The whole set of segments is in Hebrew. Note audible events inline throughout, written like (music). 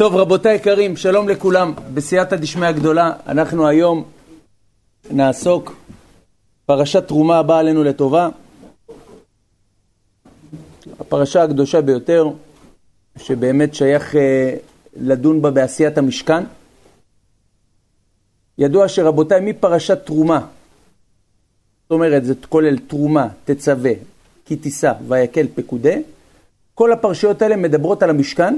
טוב, רבותיי יקרים, שלום לכולם. בסייעתא דשמיא הגדולה, אנחנו היום נעסוק פרשת תרומה הבאה עלינו לטובה. הפרשה הקדושה ביותר, שבאמת שייך אה, לדון בה בעשיית המשכן. ידוע שרבותיי, מפרשת תרומה, זאת אומרת, זה כולל תרומה, תצווה, כי תישא, ויקל פקודה, כל הפרשיות האלה מדברות על המשכן,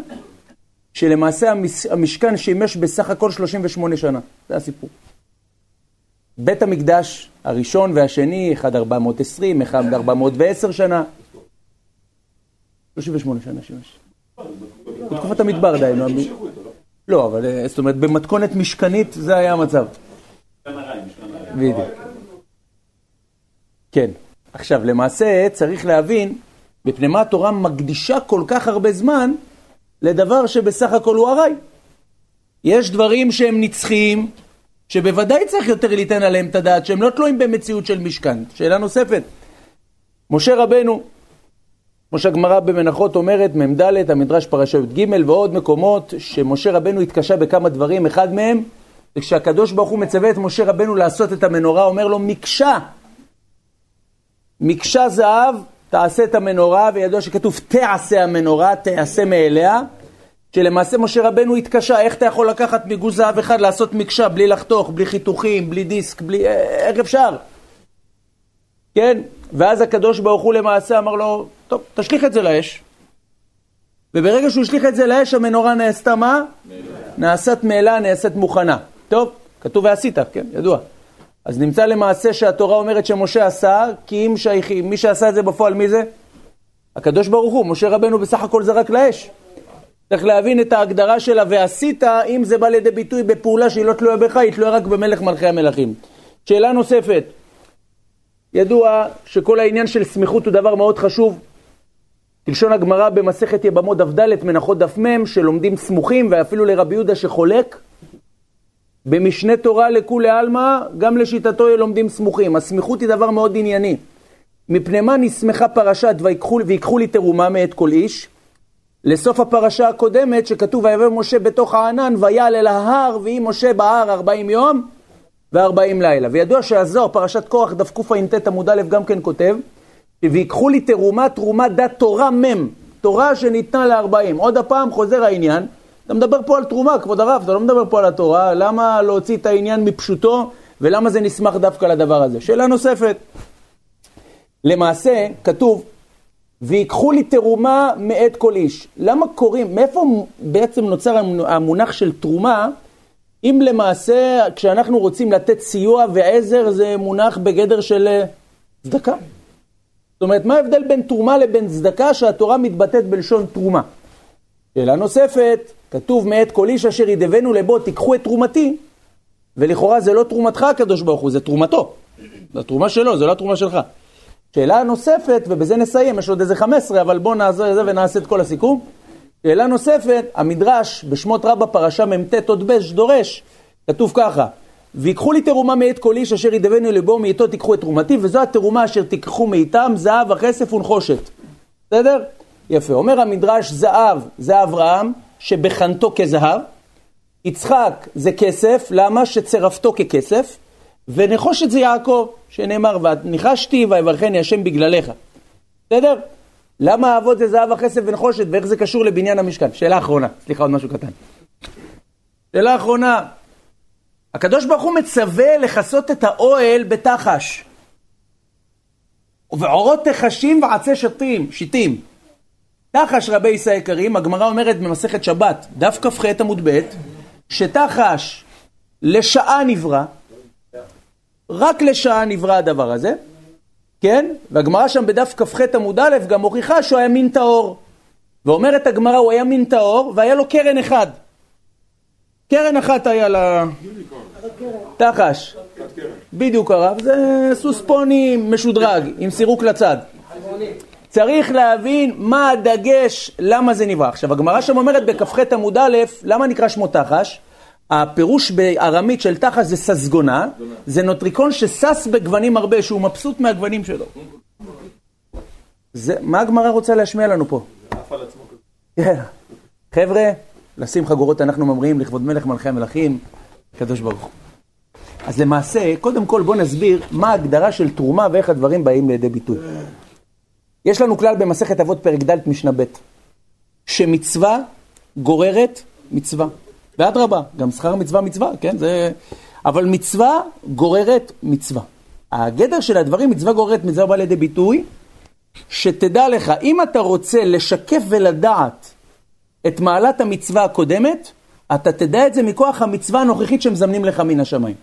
שלמעשה המשכן שימש בסך הכל 38 שנה, זה הסיפור. בית המקדש הראשון והשני, 1420, 1410 שנה. 38 שנה שימש. בתקופת המדבר דהיינו. לא, אבל אה, זאת אומרת, במתכונת משכנית זה היה המצב. כן. עכשיו, למעשה צריך להבין, מפני מה התורה מקדישה כל כך הרבה זמן לדבר שבסך הכל הוא ארעי. יש דברים שהם נצחיים, שבוודאי צריך יותר ליתן עליהם את הדעת, שהם לא תלויים במציאות של משכן. שאלה נוספת, משה רבנו, כמו שהגמרא במנחות אומרת, מ"ד, המדרש פרשה י"ג ועוד מקומות, שמשה רבנו התקשה בכמה דברים, אחד מהם זה כשהקדוש ברוך הוא מצווה את משה רבנו לעשות את המנורה, אומר לו מקשה, מקשה זהב תעשה את המנורה, וידוע שכתוב תעשה המנורה, תעשה מאליה, שלמעשה משה רבנו התקשה, איך אתה יכול לקחת מגוז זהב אחד לעשות מקשה בלי לחתוך, בלי חיתוכים, בלי דיסק, בלי... איך אפשר? כן? ואז הקדוש ברוך הוא למעשה אמר לו, טוב, תשליך את זה לאש. וברגע שהוא השליך את זה לאש, המנורה נעשתה מה? נעשית מאלה, נעשית מוכנה. טוב, כתוב ועשית, כן, ידוע. אז נמצא למעשה שהתורה אומרת שמשה עשה, כי אם שייכים, מי שעשה את זה בפועל, מי זה? הקדוש ברוך הוא, משה רבנו בסך הכל זרק לאש. צריך להבין את ההגדרה שלה, ועשית, אם זה בא לידי ביטוי בפעולה שהיא לא תלויה בך, היא תלויה רק במלך מלכי המלכים. שאלה נוספת, ידוע שכל העניין של סמיכות הוא דבר מאוד חשוב. תלשון הגמרא במסכת יבמות דף ד' מנחות דף מ', שלומדים סמוכים, ואפילו לרבי יהודה שחולק, במשנה תורה לכולי עלמא, גם לשיטתו לומדים סמוכים. הסמיכות היא דבר מאוד ענייני. מפני מה נסמכה פרשת ויקחו לי תרומה מאת כל איש? לסוף הפרשה הקודמת שכתוב ויבוא משה בתוך הענן ויעל אל ההר ויהי משה בהר ארבעים יום וארבעים לילה. וידוע שהזוהר, פרשת קורח דף קע"ט עמוד א' גם כן כותב ויקחו לי תרומה, תרומה דת תורה מ', תורה שניתנה לארבעים. עוד הפעם חוזר העניין אתה מדבר פה על תרומה, כבוד הרב, אתה לא מדבר פה על התורה, למה להוציא את העניין מפשוטו, ולמה זה נסמך דווקא לדבר הזה? שאלה נוספת. למעשה, כתוב, ויקחו לי תרומה מאת כל איש. למה קוראים, מאיפה בעצם נוצר המונח של תרומה, אם למעשה כשאנחנו רוצים לתת סיוע ועזר זה מונח בגדר של אה, צדקה? זאת אומרת, מה ההבדל בין תרומה לבין צדקה שהתורה מתבטאת בלשון תרומה? שאלה נוספת, כתוב מאת כל איש אשר ידבנו לבו תיקחו את תרומתי, ולכאורה זה לא תרומתך הקדוש ברוך הוא, זה תרומתו. זו התרומה שלו, זה לא התרומה שלך. שאלה נוספת, ובזה נסיים, יש עוד איזה 15, אבל בואו נעזור לזה ונעשה את כל הסיכום. שאלה נוספת, המדרש בשמות רבה פרשה מ"ט עוד בש דורש, כתוב ככה, ויקחו לי תרומה מאת כל איש אשר ידבנו לבו מאיתו תיקחו את תרומתי, וזו התרומה אשר תיקחו מאיתם זהב, הכסף ונחושת. בסדר? יפה. אומר המדרש, זהב זה אברהם, שבחנתו כזהב, יצחק זה כסף, למה? שצרפתו ככסף, ונחושת זה יעקב, שנאמר, וניחשתי ויברכני השם בגללך. בסדר? למה האבות זה זהב הכסף ונחושת, ואיך זה קשור לבניין המשכן? שאלה אחרונה, סליחה, עוד משהו קטן. שאלה אחרונה, הקדוש ברוך הוא מצווה לכסות את האוהל בתחש. ובעורות תחשים ועצי שתים, שיטים. תחש רבי ישראל יקרים, הגמרא אומרת במסכת שבת, דף כ"ח עמוד ב', שתחש לשעה נברא, רק לשעה נברא הדבר הזה, כן? והגמרא שם בדף כ"ח עמוד א' גם מוכיחה שהוא היה מין טהור. ואומרת הגמרא, הוא היה מין טהור והיה לו קרן אחד. קרן אחת היה לה... תחש. בדיוק הרב, זה סוס פוני משודרג, עם סירוק לצד. צריך להבין מה הדגש, למה זה נברא. עכשיו, הגמרא שם אומרת בכ"ח עמוד א', למה נקרא שמו תחש? הפירוש בארמית של תחש זה ססגונה, זה נוטריקון ששש בגוונים הרבה, שהוא מבסוט מהגוונים שלו. זה, מה הגמרא רוצה להשמיע לנו פה? כן. חבר'ה, לשים חגורות אנחנו ממריאים לכבוד מלך מלכי המלכים, הקדוש ברוך הוא. אז למעשה, קודם כל בואו נסביר מה ההגדרה של תרומה ואיך הדברים באים לידי ביטוי. יש לנו כלל במסכת אבות פרק ד' משנה ב', שמצווה גוררת מצווה. ואדרבה, גם שכר מצווה מצווה, כן? זה... אבל מצווה גוררת מצווה. הגדר של הדברים, מצווה גוררת מצווה בא לידי ביטוי, שתדע לך, אם אתה רוצה לשקף ולדעת את מעלת המצווה הקודמת, אתה תדע את זה מכוח המצווה הנוכחית שמזמנים לך מן השמיים.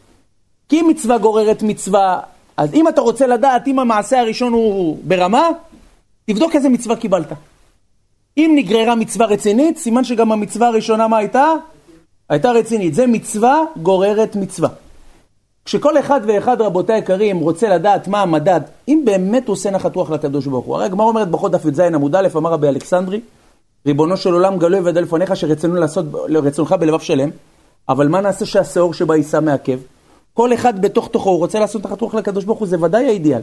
כי מצווה גוררת מצווה, אז אם אתה רוצה לדעת אם המעשה הראשון הוא ברמה, תבדוק איזה מצווה קיבלת. אם נגררה מצווה רצינית, סימן שגם המצווה הראשונה מה הייתה? הייתה רצינית. זה מצווה גוררת מצווה. כשכל אחד ואחד, רבותי היקרים, רוצה לדעת מה המדד, אם באמת הוא עושה נחת רוח לקדוש ברוך הוא. הרי הגמרא אומרת בכל דף י"ז עמוד א', אמר רבי אלכסנדרי, ריבונו של עולם גלוי וידע לפניך שרצונו לעשות לרצונך בלבב שלם, אבל מה נעשה שהשאור שבה יישא מעכב? כל אחד בתוך תוכו, הוא רוצה לעשות נחת רוח לקדוש ברוך הוא, זה ודאי האידיאל.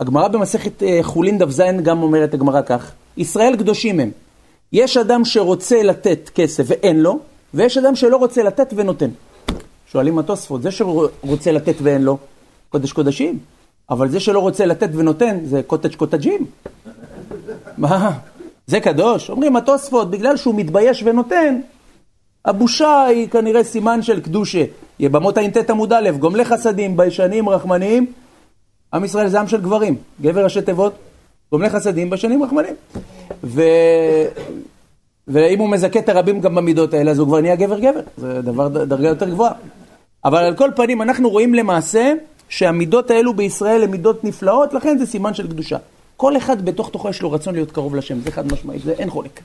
הגמרא במסכת אה, חולין דף ז' גם אומרת הגמרא כך, ישראל קדושים הם. יש אדם שרוצה לתת כסף ואין לו, ויש אדם שלא רוצה לתת ונותן. שואלים התוספות, זה שרוצה לתת ואין לו, קודש קודשים, אבל זה שלא רוצה לתת ונותן, זה קוטג' קוטג'ים. מה? זה קדוש? אומרים התוספות, בגלל שהוא מתבייש ונותן, הבושה היא כנראה סימן של קדושה. יבמות ע"ט עמוד א', גומלי חסדים, ביישנים, רחמניים. עם ישראל זה עם של גברים, גבר ראשי תיבות, גומלי חסדים, ביישנים, רחמניים. ו... ואם הוא מזכה את הרבים גם במידות האלה, אז הוא כבר נהיה גבר גבר. זה דבר, דרגה יותר גבוהה. אבל על כל פנים, אנחנו רואים למעשה שהמידות האלו בישראל הן מידות נפלאות, לכן זה סימן של קדושה. כל אחד בתוך תוכו יש לו רצון להיות קרוב לשם, זה חד משמעית, זה אין חולק.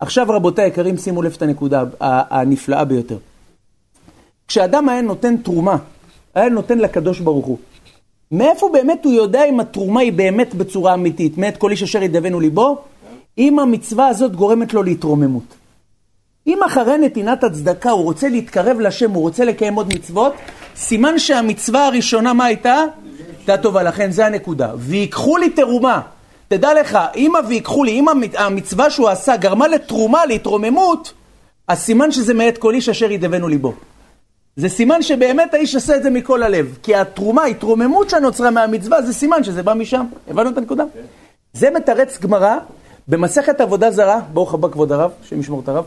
עכשיו רבותיי היקרים, שימו לב את הנקודה הנפלאה ביותר. כשאדם היה נותן תרומה, היה נותן לקדוש ברוך הוא, מאיפה באמת הוא יודע אם התרומה היא באמת בצורה אמיתית? מאת כל איש אשר ידבנו ליבו? אם המצווה הזאת גורמת לו להתרוממות. אם אחרי נתינת הצדקה הוא רוצה להתקרב לשם, הוא רוצה לקיים עוד מצוות, סימן שהמצווה הראשונה, מה הייתה? הייתה טובה, לכן זה הנקודה. ויקחו לי תרומה. תדע לך, אם ויקחו לי, אם המצווה שהוא עשה גרמה לתרומה, להתרוממות, אז סימן שזה מאת כל איש אשר ידבנו ליבו. זה סימן שבאמת האיש עושה את זה מכל הלב. כי התרומה, התרוממות שנוצרה מהמצווה, זה סימן שזה בא משם. הבנו את הנקודה? Okay. זה מתרץ גמרא במסכת עבודה זרה, ברוך הבא כבוד הרב, השם ישמור את הרב.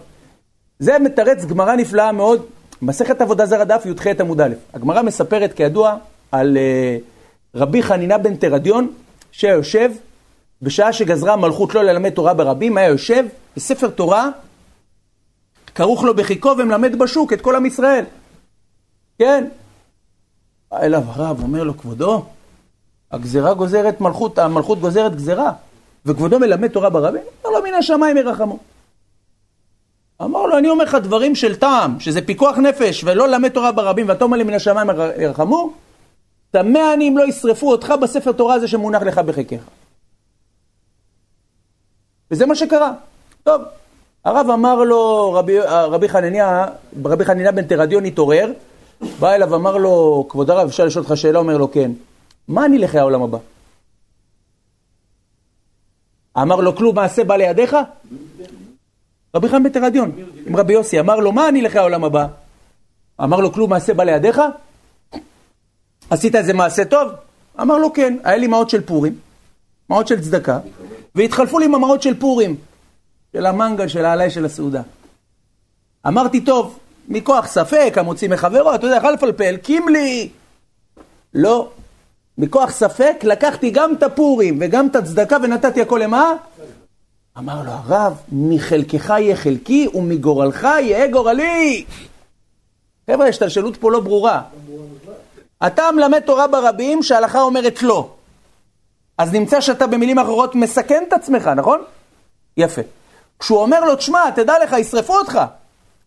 זה מתרץ גמרא נפלאה מאוד, מסכת עבודה זרה דף י"ח עמוד א'. הגמרא מספרת כידוע על uh, רבי חנינה בן תרדיון, שהיה יושב, בשעה שגזרה המלכות לא ללמד תורה ברבים, היה יושב בספר תורה, כרוך לו בחיקו ומלמד בשוק את כל עם ישראל. כן. בא אליו הרב, אומר לו, כבודו, הגזרה גוזרת מלכות, המלכות גוזרת גזרה. וכבודו מלמד תורה ברבים? אמר לו, מן השמיים ירחמו. אמר לו, אני אומר לך דברים של טעם, שזה פיקוח נפש, ולא ללמד תורה ברבים, ואתה אומר לי מן השמיים ירחמו? תמה אני אם לא ישרפו אותך בספר תורה הזה שמונח לך בחיקך. וזה מה שקרה. טוב, הרב אמר לו, רבי, רבי חנניה, רבי חנניה בן תרדיון התעורר, בא אליו, ואמר לו, כבוד הרב, אפשר לשאול אותך שאלה? אומר לו, כן. מה אני לחיי העולם הבא? אמר לו, כלום מעשה בא לידיך? רבי חיים בתרדיון, עם רבי יוסי, אמר לו, מה אני לך העולם הבא? אמר לו, כלום מעשה בא לידיך? עשית איזה מעשה טוב? אמר לו, כן, היה לי מעות של פורים, מעות של צדקה, והתחלפו לי עם המעות של פורים, של המנגל, של העלי, של הסעודה. אמרתי, טוב, מכוח ספק, המוציא מחברו, אתה יודע, יכול לפלפל, קים לא, מכוח ספק לקחתי גם את הפורים וגם את הצדקה ונתתי הכל למה? אמר לו הרב, מחלקך יהיה חלקי ומגורלך יהיה גורלי. חבר'ה, השתלשלות פה לא ברורה. אתה מלמד תורה ברבים שההלכה אומרת לא. אז נמצא שאתה במילים אחרות מסכן את עצמך, נכון? יפה. כשהוא אומר לו, תשמע, תדע לך, ישרפו אותך.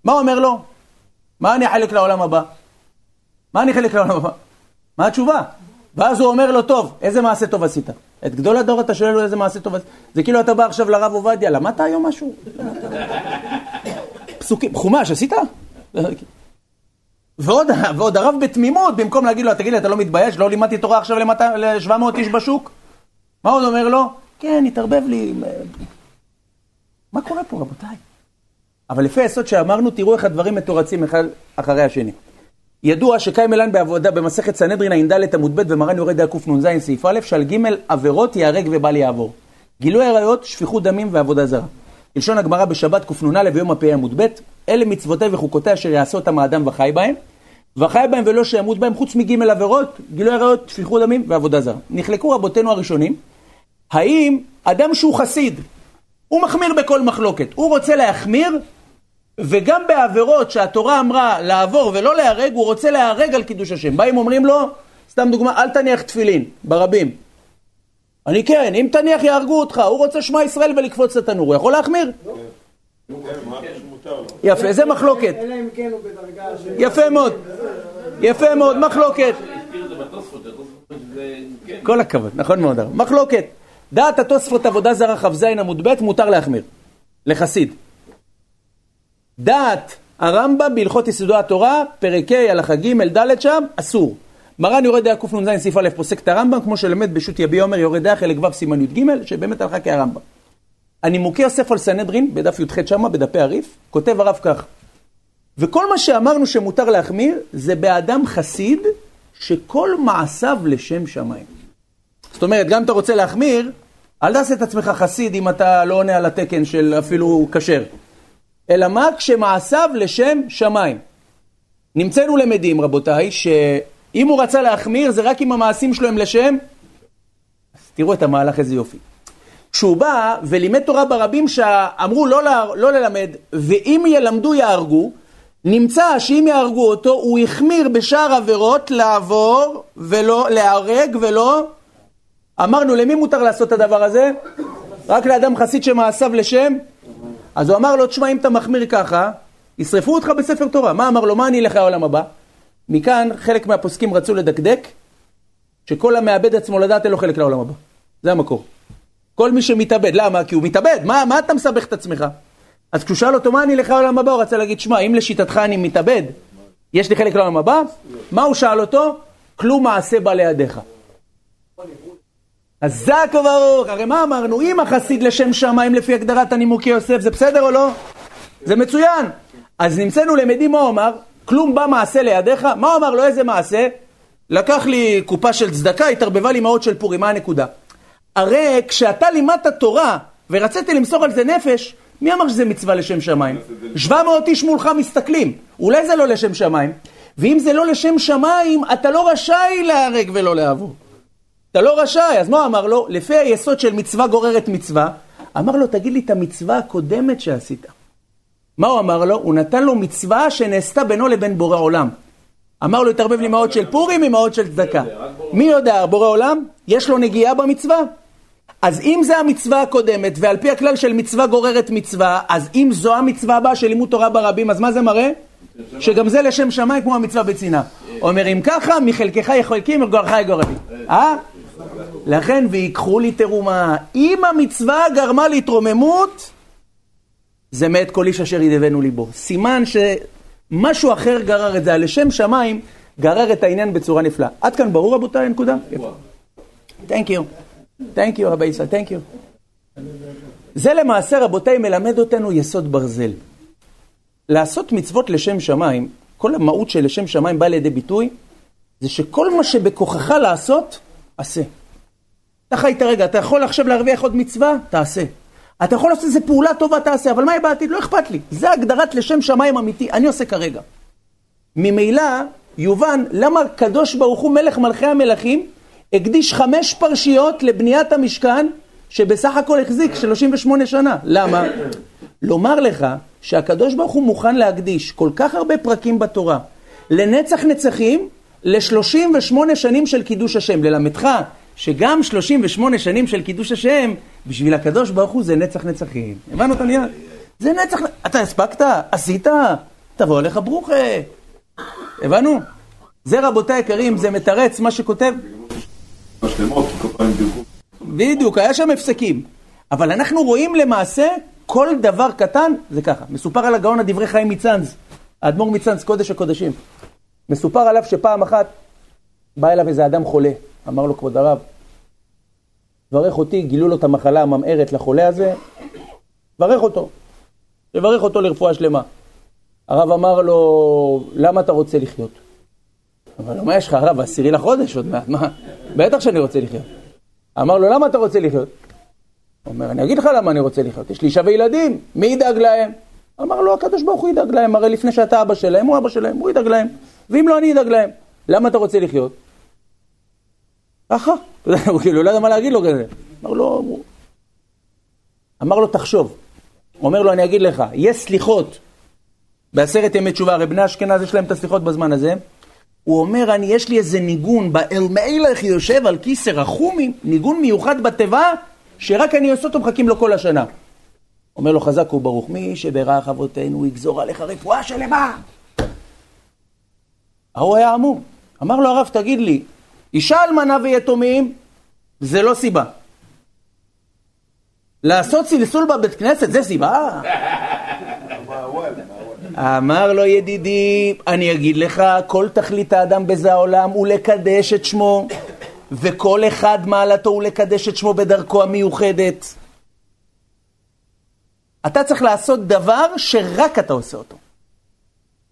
מה אומר לו? מה אני אחלק לעולם הבא? מה אני אחלק לעולם הבא? מה התשובה? ואז הוא אומר לו, טוב, איזה מעשה טוב עשית? את גדול הדור אתה שואל לו איזה מעשה טוב עשית? זה כאילו אתה בא עכשיו לרב עובדיה, למדת היום משהו? (laughs) פסוקים, חומש, עשית? (laughs) ועוד, ועוד הרב בתמימות, במקום להגיד לו, תגיד לי, אתה לא מתבייש? לא לימדתי תורה עכשיו ל-700 איש בשוק? מה עוד אומר לו? כן, התערבב לי. מה קורה פה, רבותיי? אבל לפי היסוד שאמרנו, תראו איך הדברים מתורצים אחד אחרי השני. ידוע שקיים אלן בעבודה במסכת סנהדרין ע"ד עמוד ב' ומרן יורד דעה קנ"ז סעיף א', שעל ג' עבירות ייהרג ובל יעבור. גילוי עריות, שפיכות דמים ועבודה זרה. בלשון הגמרא בשבת קנ"א ויום הפ"א עמוד ב', אלה מצוותיה וחוקותיה אשר יעשה אותם האדם וחי בהם, וחי בהם ולא שימות בהם, חוץ מג' עבירות, גילוי עריות, שפיכות דמים ועבודה זרה. נחלקו רבותינו הראשונים, האם אדם שהוא חסיד, הוא מחמיר בכל מחלוקת, הוא רוצה להחמיר, וגם בעבירות שהתורה אמרה לעבור ולא להרג, הוא רוצה להרג על קידוש השם. באים אומרים לו, סתם דוגמה, אל תניח תפילין, ברבים. אני כן, אם תניח יהרגו אותך, הוא רוצה שמע ישראל ולקפוץ לתנור, הוא יכול להחמיר? יפה, זה מחלוקת. יפה מאוד, יפה מאוד, מחלוקת. כל הכבוד, נכון מאוד, מחלוקת. דעת התוספות עבודה זרה כ"ז עמוד ב' מותר להחמיר, לחסיד. דעת הרמב"ם בהלכות יסודו התורה, פרק ה' הלכה ג' ד' שם, אסור. מרן יורד דעה קנ"ז סעיף א' פוסק את הרמב"ם, כמו שלמד בשו"ת יביע אומר יורד דעה חלק ו' סימן י"ג, שבאמת הלכה כהרמב"ם. הנימוקי יוסף על סנהדרין, בדף י"ח שמה, בדפי הריף, כותב הרב כך: וכל מה שאמרנו שמותר להחמיר, זה באדם חסיד, שכל מעשיו לשם שמיים. זאת אומרת, גם אתה רוצה להחמיר, אל תעשה את עצמך חסיד אם אתה לא עונה על התקן של אפילו כשר. אלא מה? כשמעשיו לשם שמיים. נמצאנו למדים, רבותיי, שאם הוא רצה להחמיר, זה רק אם המעשים שלו הם לשם. אז תראו את המהלך, איזה יופי. כשהוא בא ולימד תורה ברבים שאמרו לא, לא ללמד, ואם ילמדו יהרגו, נמצא שאם יהרגו אותו, הוא החמיר בשאר עבירות לעבור ולא, להרג ולא... אמרנו, למי מותר לעשות את הדבר הזה? רק לאדם חסיד שמעשיו לשם אז הוא אמר לו, תשמע, אם אתה מחמיר ככה, ישרפו אותך בספר תורה. מה אמר לו? מה אני אלך לעולם הבא? מכאן חלק מהפוסקים רצו לדקדק, שכל המאבד עצמו לדעת אין לו חלק לעולם הבא. זה המקור. כל מי שמתאבד, למה? כי הוא מתאבד, מה, מה אתה מסבך את עצמך? אז כשהוא שאל אותו, מה אני אלך לעולם הבא? הוא רצה להגיד, שמע, אם לשיטתך אני מתאבד, יש לי חלק לעולם הבא? מה הוא שאל אותו? כלום מעשה בא לידיך. זה כבר, הרי מה אמרנו? אם החסיד לשם שמיים לפי הגדרת הנימוקי יוסף, זה בסדר או לא? זה מצוין. אז נמצאנו למדים מה הוא אמר, כלום בא מעשה לידיך, מה הוא אמר לו, איזה מעשה? לקח לי קופה של צדקה, התערבבה לי מעות של פורים, מה הנקודה? הרי כשאתה לימדת תורה ורציתי למסור על זה נפש, מי אמר שזה מצווה לשם שמיים? 700 איש מולך מסתכלים, אולי זה לא לשם שמיים? ואם זה לא לשם שמיים, אתה לא רשאי להרג ולא לעבור. אתה לא רשאי, אז מה אמר לו? לפי היסוד של מצווה גוררת מצווה, אמר לו, תגיד לי את המצווה הקודמת שעשית. מה הוא אמר לו? הוא נתן לו מצווה שנעשתה בינו לבין בורא עולם. אמר לו, התערבב לי מעות של פורים עם מעות של צדקה. מי יודע, בורא עולם? יש לו נגיעה במצווה? אז אם זה המצווה הקודמת, ועל פי הכלל של מצווה גוררת מצווה, אז אם זו המצווה הבאה של לימוד תורה ברבים, אז מה זה מראה? שגם זה לשם שמיים כמו המצווה בצנעה. אומר, אם ככה, מחלקך יחלקים, מגורלך יגורלי. אה? לכן, ויקחו לי תרומה. אם המצווה גרמה להתרוממות, זה מאת כל איש אשר ידבנו ליבו. סימן שמשהו אחר גרר את זה, לשם שמיים גרר את העניין בצורה נפלאה. עד כאן ברור רבותיי הנקודה? תנק יו. תנק יו רבי ישראל, תנק יו. זה למעשה רבותיי מלמד אותנו יסוד ברזל. לעשות מצוות לשם שמיים, כל המהות של לשם שמיים באה לידי ביטוי, זה שכל מה שבכוחך לעשות, עשה. אתה חי את הרגע, אתה יכול עכשיו להרוויח עוד מצווה? תעשה. אתה יכול לעשות איזה פעולה טובה, תעשה, אבל מה יהיה בעתיד? לא אכפת לי. זה הגדרת לשם שמיים אמיתי, אני עושה כרגע. ממילא, יובן למה הקדוש ברוך הוא מלך מלכי המלכים הקדיש חמש פרשיות לבניית המשכן, שבסך הכל החזיק 38 שנה. למה? לומר לך שהקדוש ברוך הוא מוכן להקדיש כל כך הרבה פרקים בתורה לנצח נצחים, ל-38 שנים של קידוש השם, ללמדך שגם 38 שנים של קידוש השם, בשביל הקדוש ברוך הוא זה נצח נצחים. הבנו את העניין? זה נצח, אתה הספקת? עשית? תבוא אליך ברוכה. הבנו? זה רבותיי היקרים, זה מתרץ מה שכותב. בדיוק, היה שם הפסקים. אבל אנחנו רואים למעשה כל דבר קטן זה ככה. מסופר על הגאון הדברי חיים מצאנז, האדמו"ר מצאנז, קודש הקודשים. מסופר עליו שפעם אחת בא אליו איזה אדם חולה, אמר לו כבוד הרב, ברך אותי, גילו לו את המחלה הממארת לחולה הזה, ברך אותו. שיברך אותו לרפואה שלמה. הרב אמר לו, למה אתה רוצה לחיות? אמר לו, מה יש לך, הרב, עשירי לחודש עוד מעט, מה? בטח שאני רוצה לחיות. אמר לו, למה אתה רוצה לחיות? הוא אומר, אני אגיד לך למה אני רוצה לחיות, יש לי אישה וילדים, מי ידאג להם? אמר לו, הקדוש ברוך הוא ידאג להם, הרי לפני שאתה אבא שלהם, הוא אבא שלהם, הוא ידאג להם, ואם לא, אני אדאג להם. למה אתה רוצה לחיות? ככה, (laughs) הוא כאילו לא יודע מה להגיד לו כזה. אמר לו, אמר לו, תחשוב. אומר לו, אני אגיד לך, יש סליחות בעשרת ימי תשובה, הרי בני אשכנז יש להם את הסליחות בזמן הזה. הוא אומר, אני, יש לי איזה ניגון, באל מלך יושב על כיסא רחומים, ניגון מיוחד בתיבה, שרק אני עושה אותו, מחכים לו כל השנה. אומר לו, חזק וברוך, מי שברך אבותינו יגזור עליך רפואה שלמה. ההוא היה עמום. אמר לו הרב, תגיד לי, אישה אלמנה ויתומים, זה לא סיבה. לעשות סלסול בבית כנסת, זה סיבה? אמר לו ידידי, אני אגיד לך, כל תכלית האדם בזה העולם הוא לקדש את שמו, וכל אחד מעלתו הוא לקדש את שמו בדרכו המיוחדת. אתה צריך לעשות דבר שרק אתה עושה אותו.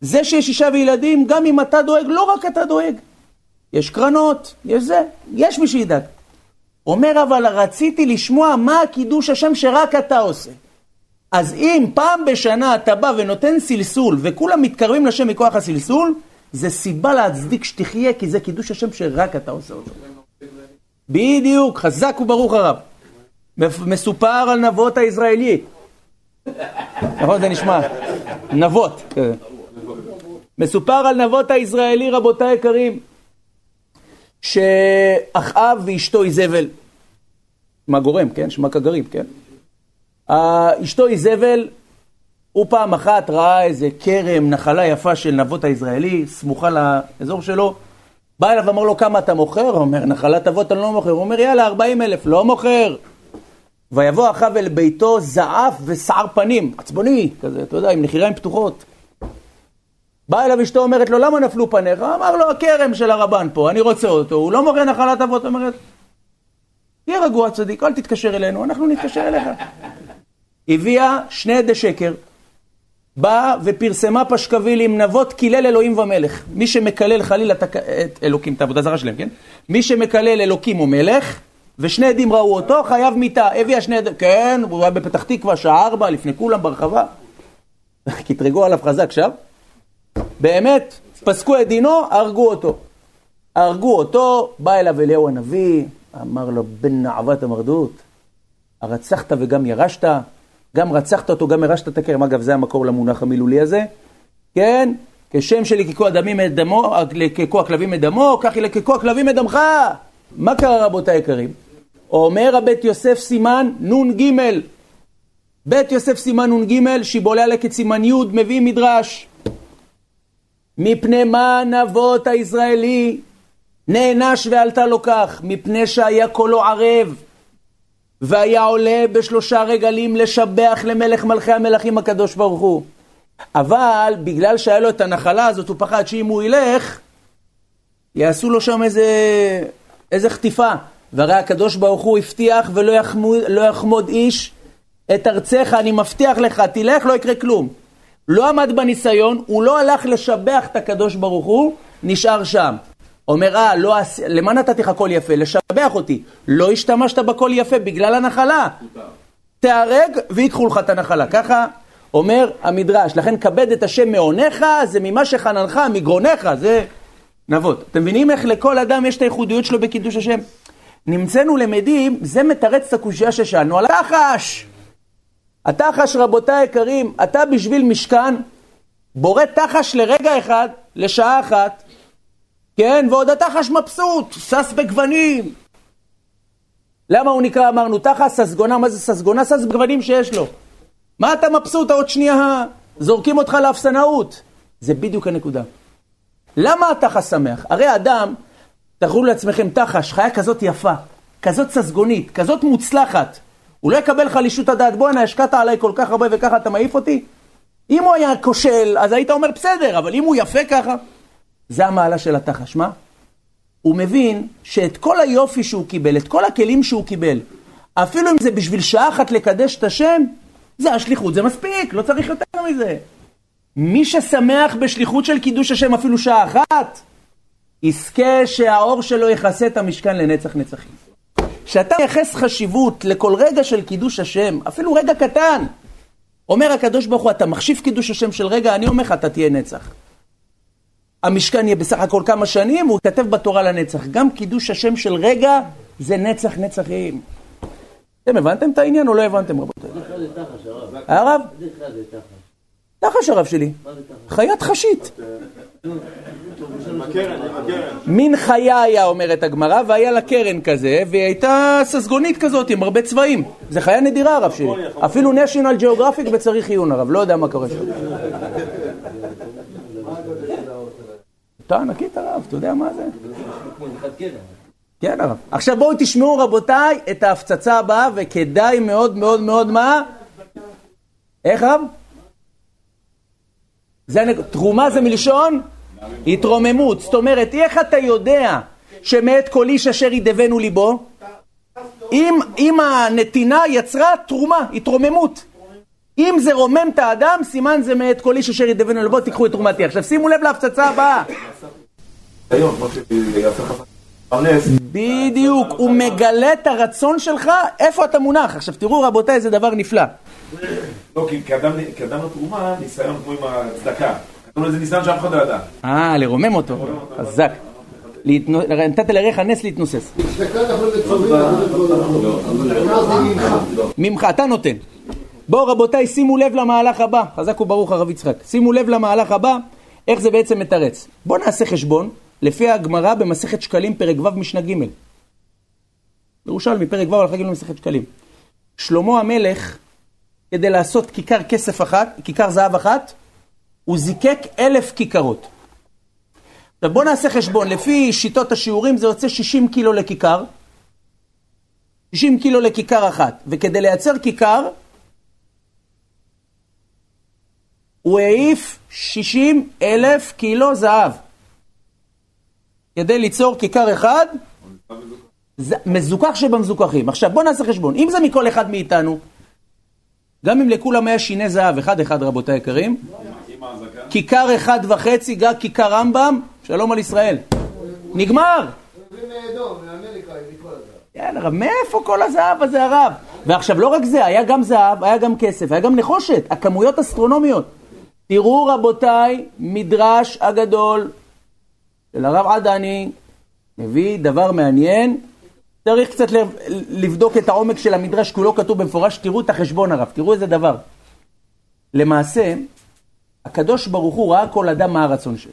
זה שיש אישה וילדים, גם אם אתה דואג, לא רק אתה דואג. יש קרנות, יש זה, יש מי שידאג. אומר אבל רציתי לשמוע מה הקידוש השם שרק אתה עושה. אז אם פעם בשנה אתה בא ונותן סלסול וכולם מתקרבים לשם מכוח הסלסול, זה סיבה להצדיק שתחיה כי זה קידוש השם שרק אתה עושה אותו. בדיוק, חזק וברוך הרב. מסופר על נבות הישראלי. נכון, זה נשמע. נבות. מסופר על נבות הישראלי, רבותיי היקרים, שאחאב ואשתו איזבל, מה גורם, כן? שמה כגרים, כן? אשתו איזבל, הוא פעם אחת ראה איזה כרם, נחלה יפה של נבות הישראלי, סמוכה לאזור שלו, בא אליו ואמר לו, כמה אתה מוכר? הוא אומר, נחלת אבות אני לא מוכר. הוא אומר, יאללה, 40 אלף, לא מוכר. ויבוא אחאב אל ביתו זעף ושער פנים, עצבוני, כזה, אתה יודע, עם נחיריים פתוחות. באה אליו אשתו, אומרת לו, למה נפלו פניך? אמר לו, הכרם של הרבן פה, אני רוצה אותו, הוא לא מוכר נחלת אבות, אומרת, תהיה רגוע צדיק, אל תתקשר אלינו, אנחנו נתקשר אליך. הביאה שני עדי שקר, באה ופרסמה פשקווילים, נבות קילל אלוהים ומלך. מי שמקלל חלילה את אלוקים, את העבודה זרה שלהם, כן? מי שמקלל אלוקים ומלך, ושני עדים ראו אותו, חייב מיתה. הביאה שני עדים, כן, הוא היה בפתח תקווה, שעה ארבע, לפני כולם ברחבה. (laughs) קטרגו עליו חזק שם. באמת, פסקו את דינו, הרגו אותו. הרגו אותו, בא אליו אליהו הנביא, אמר לו, בן נעבת המרדות, הרצחת וגם ירשת? גם רצחת אותו, גם ירשת את הכרם. אגב, זה המקור למונח המילולי הזה. כן? כשם שלקקו הדמים את דמו, לקקו הכלבים את דמו, כך ילקקו הכלבים את דמך. מה קרה רבותי היקרים? אומר הבית יוסף סימן נ"ג. בית יוסף סימן נ"ג, שיבולי הלקט סימן י', מביא מדרש. מפני מה נבות הישראלי נענש ועלתה לו כך? מפני שהיה קולו ערב. והיה עולה בשלושה רגלים לשבח למלך מלכי המלכים הקדוש ברוך הוא. אבל בגלל שהיה לו את הנחלה הזאת, הוא פחד שאם הוא ילך, יעשו לו שם איזה, איזה חטיפה. והרי הקדוש ברוך הוא הבטיח ולא יחמוד, לא יחמוד איש את ארצך, אני מבטיח לך, תלך, לא יקרה כלום. לא עמד בניסיון, הוא לא הלך לשבח את הקדוש ברוך הוא, נשאר שם. אומר, אה, לא, למה נתתי לך קול יפה? לשבח אותי. לא השתמשת בקול יפה בגלל הנחלה. תהרג ויקחו לך את הנחלה. ככה אומר המדרש. לכן כבד את השם מעונך, זה ממה שחננך, מגרונך, זה נבות. אתם מבינים איך לכל אדם יש את הייחודיות שלו בקידוש השם? נמצאנו למדים, זה מתרץ את הקושייה ששאלנו על התחש. התחש, רבותיי היקרים, אתה בשביל משכן, בורא תחש לרגע אחד, לשעה אחת, כן, ועוד התחש מבסוט, שש בגוונים. למה הוא נקרא, אמרנו, תחש ססגונה, מה זה ססגונה? שש בגוונים שיש לו. מה אתה מבסוט, עוד שנייה זורקים אותך לאפסנאות. זה בדיוק הנקודה. למה התחש שמח? הרי האדם, תראו לעצמכם תחש, חיה כזאת יפה, כזאת ססגונית, כזאת מוצלחת. הוא לא יקבל לך לישות הדעת, בואנה, השקעת עליי כל כך הרבה וככה אתה מעיף אותי? אם הוא היה כושל, אז היית אומר בסדר, אבל אם הוא יפה ככה... זה המעלה של התחש, מה? הוא מבין שאת כל היופי שהוא קיבל, את כל הכלים שהוא קיבל, אפילו אם זה בשביל שעה אחת לקדש את השם, זה השליחות, זה מספיק, לא צריך יותר מזה. מי ששמח בשליחות של קידוש השם אפילו שעה אחת, יזכה שהאור שלו יכסה את המשכן לנצח נצחים. כשאתה מייחס חשיבות לכל רגע של קידוש השם, אפילו רגע קטן, אומר הקדוש ברוך הוא, אתה מחשיב קידוש השם של רגע, אני אומר לך, אתה תהיה נצח. המשכן יהיה בסך הכל כמה שנים, הוא כתב בתורה לנצח. גם קידוש השם של רגע זה נצח נצחים. אתם הבנתם את העניין או לא הבנתם רבותיי? הרב? תחש הרב שלי. חיית חשית. מין חיה היה, אומרת הגמרא, והיה לה קרן כזה, והיא הייתה ססגונית כזאת עם הרבה צבעים. זה חיה נדירה, הרב שלי. אפילו national geographic בצריך עיון, הרב, לא יודע מה קורה שם. אתה ענקית הרב, אתה יודע מה זה? כן הרב. עכשיו בואו תשמעו רבותיי את ההפצצה הבאה, וכדאי מאוד מאוד מאוד מה? איך רב? זה, תרומה זה מלשון התרוממות. זאת אומרת, איך אתה יודע שמאת כל איש אשר ידבנו ליבו? אם, אם הנתינה יצרה תרומה, התרוממות. אם זה רומם את האדם, סימן זה מאת כל איש אשר ידבנו ליבו, תיקחו את תרומתי. עכשיו שימו לב להפצצה הבאה. בדיוק, הוא מגלה את הרצון שלך, איפה אתה מונח. עכשיו תראו רבותיי, איזה דבר נפלא. לא, כי כאדם לתרומה, ניסיון כמו עם הצדקה. לזה ניסיון שאף אחד לא ידע. אה, לרומם אותו. חזק. נתת לריך נס להתנוסס. ממך, אתה נותן. בואו רבותיי, שימו לב למהלך הבא. חזק וברוך הרב יצחק. שימו לב למהלך הבא, איך זה בעצם מתרץ. בואו נעשה חשבון, לפי הגמרא במסכת שקלים, פרק ו' משנה ג'. ירושלמי, פרק ו' הלכה ג' במסכת שקלים. שלמה המלך כדי לעשות כיכר כסף אחת, כיכר זהב אחת, הוא זיקק אלף כיכרות. עכשיו בואו נעשה חשבון, לפי שיטות השיעורים זה יוצא 60 קילו לכיכר, 60 קילו לכיכר אחת, וכדי לייצר כיכר, הוא העיף 60 אלף קילו זהב. כדי ליצור כיכר אחד, מזוכח שבמזוכחים. עכשיו בואו נעשה חשבון, אם זה מכל אחד מאיתנו, גם אם לכולם היה שיני זהב, אחד אחד רבותי היקרים, כיכר אחד וחצי, גג כיכר רמב"ם, שלום על ישראל. נגמר! יאללה, מאיפה כל הזהב הזה הרב? ועכשיו לא רק זה, היה גם זהב, היה גם כסף, היה גם נחושת, הכמויות אסטרונומיות. תראו רבותיי, מדרש הגדול של הרב עדני מביא דבר מעניין צריך קצת לבדוק את העומק של המדרש, הוא לא כתוב במפורש, תראו את החשבון הרב, תראו איזה דבר. למעשה, הקדוש ברוך הוא ראה כל אדם מה הרצון שלו.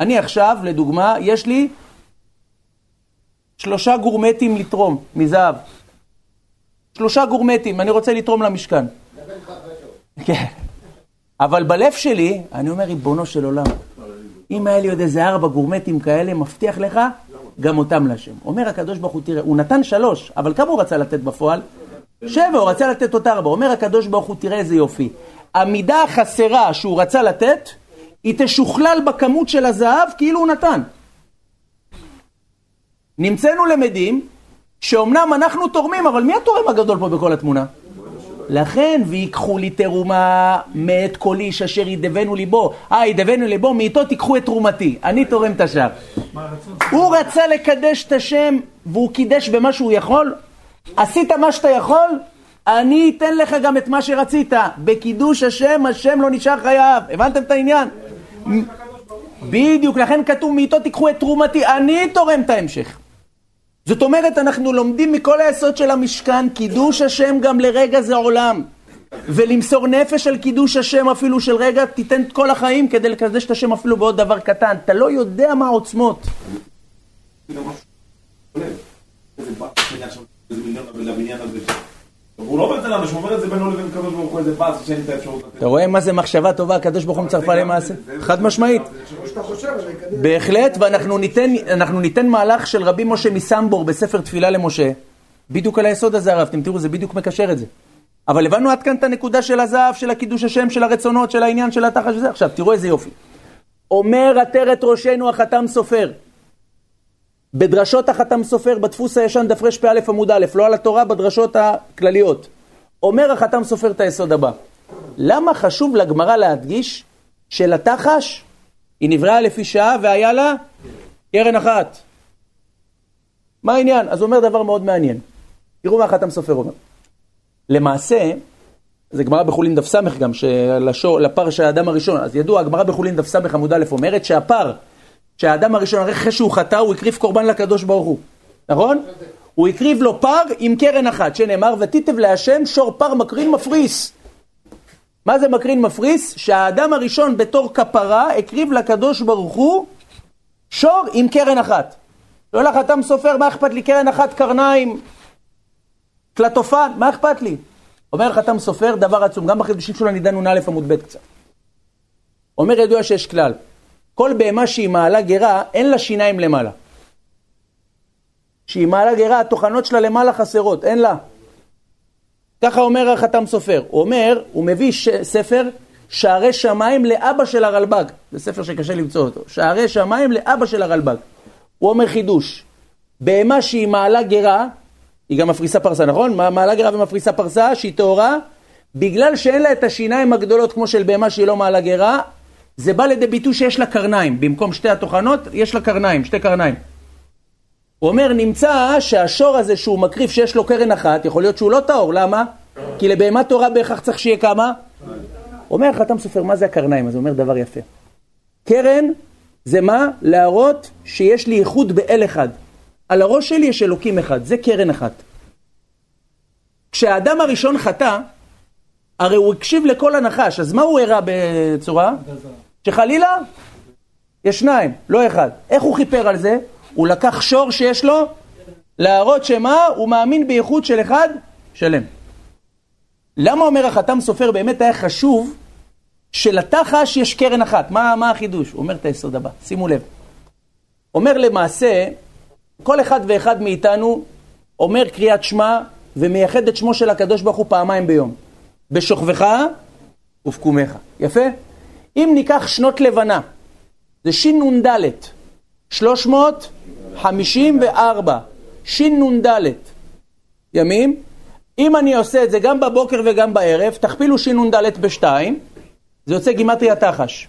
אני עכשיו, לדוגמה, יש לי שלושה גורמטים לתרום מזהב. שלושה גורמטים, אני רוצה לתרום למשכן. כן. אבל בלב שלי, אני אומר, ריבונו של עולם, אם היה לי עוד איזה ארבע גורמטים כאלה, מבטיח לך גם אותם להשם. אומר הקדוש ברוך הוא, תראה, הוא נתן שלוש, אבל כמה הוא רצה לתת בפועל? שבע, הוא רצה לתת אותה ארבע. אומר הקדוש ברוך הוא, תראה איזה יופי. המידה החסרה שהוא רצה לתת, היא תשוכלל בכמות של הזהב כאילו הוא נתן. נמצאנו למדים שאומנם אנחנו תורמים, אבל מי התורם הגדול פה בכל התמונה? לכן, ויקחו לי תרומה מאת כל איש אשר ידבנו ליבו. אה, ידבנו ליבו, מאיתו תיקחו את תרומתי. אני תורם את השאר. הוא רצה לקדש את השם, והוא קידש במה שהוא יכול. עשית מה שאתה יכול, אני אתן לך גם את מה שרצית. בקידוש השם, השם לא נשאר חייב. הבנתם את העניין? בדיוק, לכן כתוב מאיתו תיקחו את תרומתי. אני תורם את ההמשך. זאת אומרת, אנחנו לומדים מכל היסוד של המשכן, קידוש השם גם לרגע זה עולם. ולמסור נפש על קידוש השם אפילו של רגע, תיתן את כל החיים כדי לקדש את השם אפילו בעוד דבר קטן. אתה לא יודע מה העוצמות. הוא לא אומר את זה אומר את זה בינו לבין הקדוש ברוך הוא, איזה באס שאין את האפשרות לתת. אתה רואה מה זה מחשבה טובה, הקדוש ברוך הוא מצרפה למעשה? חד משמעית. בהחלט, ואנחנו ניתן מהלך של רבי משה מסמבור בספר תפילה למשה, בדיוק על היסוד הזה הרב, אתם תראו, זה בדיוק מקשר את זה. אבל הבנו עד כאן את הנקודה של הזהב, של הקידוש השם, של הרצונות, של העניין, של התחת של זה. עכשיו, תראו איזה יופי. אומר עטרת ראשנו החתם סופר. בדרשות החתם סופר, בדפוס הישן, דף רפ"א עמוד א', לא על התורה, בדרשות הכלליות. אומר החתם סופר את היסוד הבא. למה חשוב לגמרא להדגיש שלתחש היא נבראה לפי שעה והיה לה קרן אחת? מה העניין? אז הוא אומר דבר מאוד מעניין. תראו מה החתם סופר אומר. למעשה, זה גמרא בחולין דף ס' גם, לפר של האדם הראשון. אז ידוע, הגמרא בחולין דף ס' עמוד א' אומרת שהפר, שהאדם הראשון, אחרי שהוא חטא, הוא הקריב קורבן לקדוש ברוך הוא. נכון? הוא הקריב לו פר עם קרן אחת, שנאמר, ותיתב להשם שור פר מקרין מפריס. מה זה מקרין מפריס? שהאדם הראשון בתור כפרה הקריב לקדוש ברוך הוא שור עם קרן אחת. לך אתם סופר, מה אכפת לי? קרן אחת, קרניים, קלטופן, מה אכפת לי? אומר אתם סופר דבר עצום, גם בחידושים שלו נידע נ"א עמוד ב' קצת. אומר ידוע שיש כלל, כל בהמה שהיא מעלה גרה, אין לה שיניים למעלה. שהיא מעלה גרה, הטוחנות שלה למעלה חסרות, אין לה. ככה אומר החתם סופר. הוא אומר, הוא מביא ש... ספר שערי שמיים לאבא של הרלב"ג. זה ספר שקשה למצוא אותו. שערי שמיים לאבא של הרלב"ג. הוא אומר חידוש. בהמה שהיא מעלה גרה, היא גם מפריסה פרסה, נכון? מעלה גרה ומפריסה פרסה, שהיא טהורה, בגלל שאין לה את השיניים הגדולות כמו של בהמה שהיא לא מעלה גרה, זה בא לידי ביטוי שיש לה קרניים. במקום שתי הטוחנות, יש לה קרניים, שתי קרניים. הוא אומר, נמצא שהשור הזה שהוא מקריב שיש לו קרן אחת, יכול להיות שהוא לא טהור, למה? כי לבהמה טהורה בהכרח צריך שיהיה כמה? אומר חתם סופר, מה זה הקרניים? אז הוא אומר דבר יפה. קרן זה מה? להראות שיש לי ייחוד באל אחד. על הראש שלי יש אלוקים אחד, זה קרן אחת. כשהאדם הראשון חטא, הרי הוא הקשיב לכל הנחש, אז מה הוא הראה בצורה? שחלילה, יש שניים, לא אחד. איך הוא כיפר על זה? הוא לקח שור שיש לו, להראות שמה? הוא מאמין בייחוד של אחד שלם. למה אומר החתם סופר באמת היה חשוב שלתחש יש קרן אחת? מה, מה החידוש? הוא אומר את היסוד הבא, שימו לב. אומר למעשה, כל אחד ואחד מאיתנו אומר קריאת שמע ומייחד את שמו של הקדוש ברוך הוא פעמיים ביום. בשוכבך ובקומך. יפה? אם ניקח שנות לבנה, זה שנ"ד, 354, שנ"ד ימים, אם אני עושה את זה גם בבוקר וגם בערב, תכפילו שנ"ד בשתיים, זה יוצא גימטריה תחש.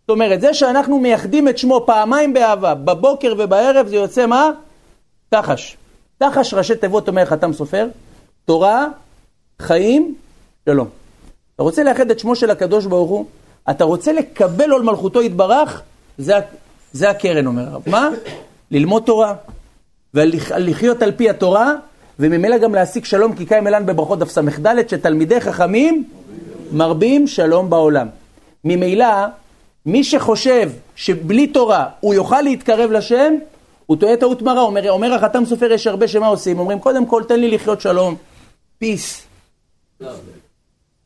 זאת אומרת, זה שאנחנו מייחדים את שמו פעמיים באהבה, בבוקר ובערב, זה יוצא מה? תחש. תחש ראשי תיבות אומר חתם סופר, תורה, חיים, שלום. אתה רוצה לאחד את שמו של הקדוש ברוך הוא? אתה רוצה לקבל עול מלכותו יתברך? זה, זה הקרן, אומר הרב. מה? ללמוד תורה, ולחיות על פי התורה, וממילא גם להשיג שלום, כי קיים אלן בברכות דף ס"ד, שתלמידי חכמים מרבים שלום בעולם. ממילא, מי שחושב שבלי תורה הוא יוכל להתקרב לשם, הוא טועה טעות מרה. אומר, אומר החתם סופר, יש הרבה שמה עושים, אומרים, קודם כל תן לי לחיות שלום, פיס.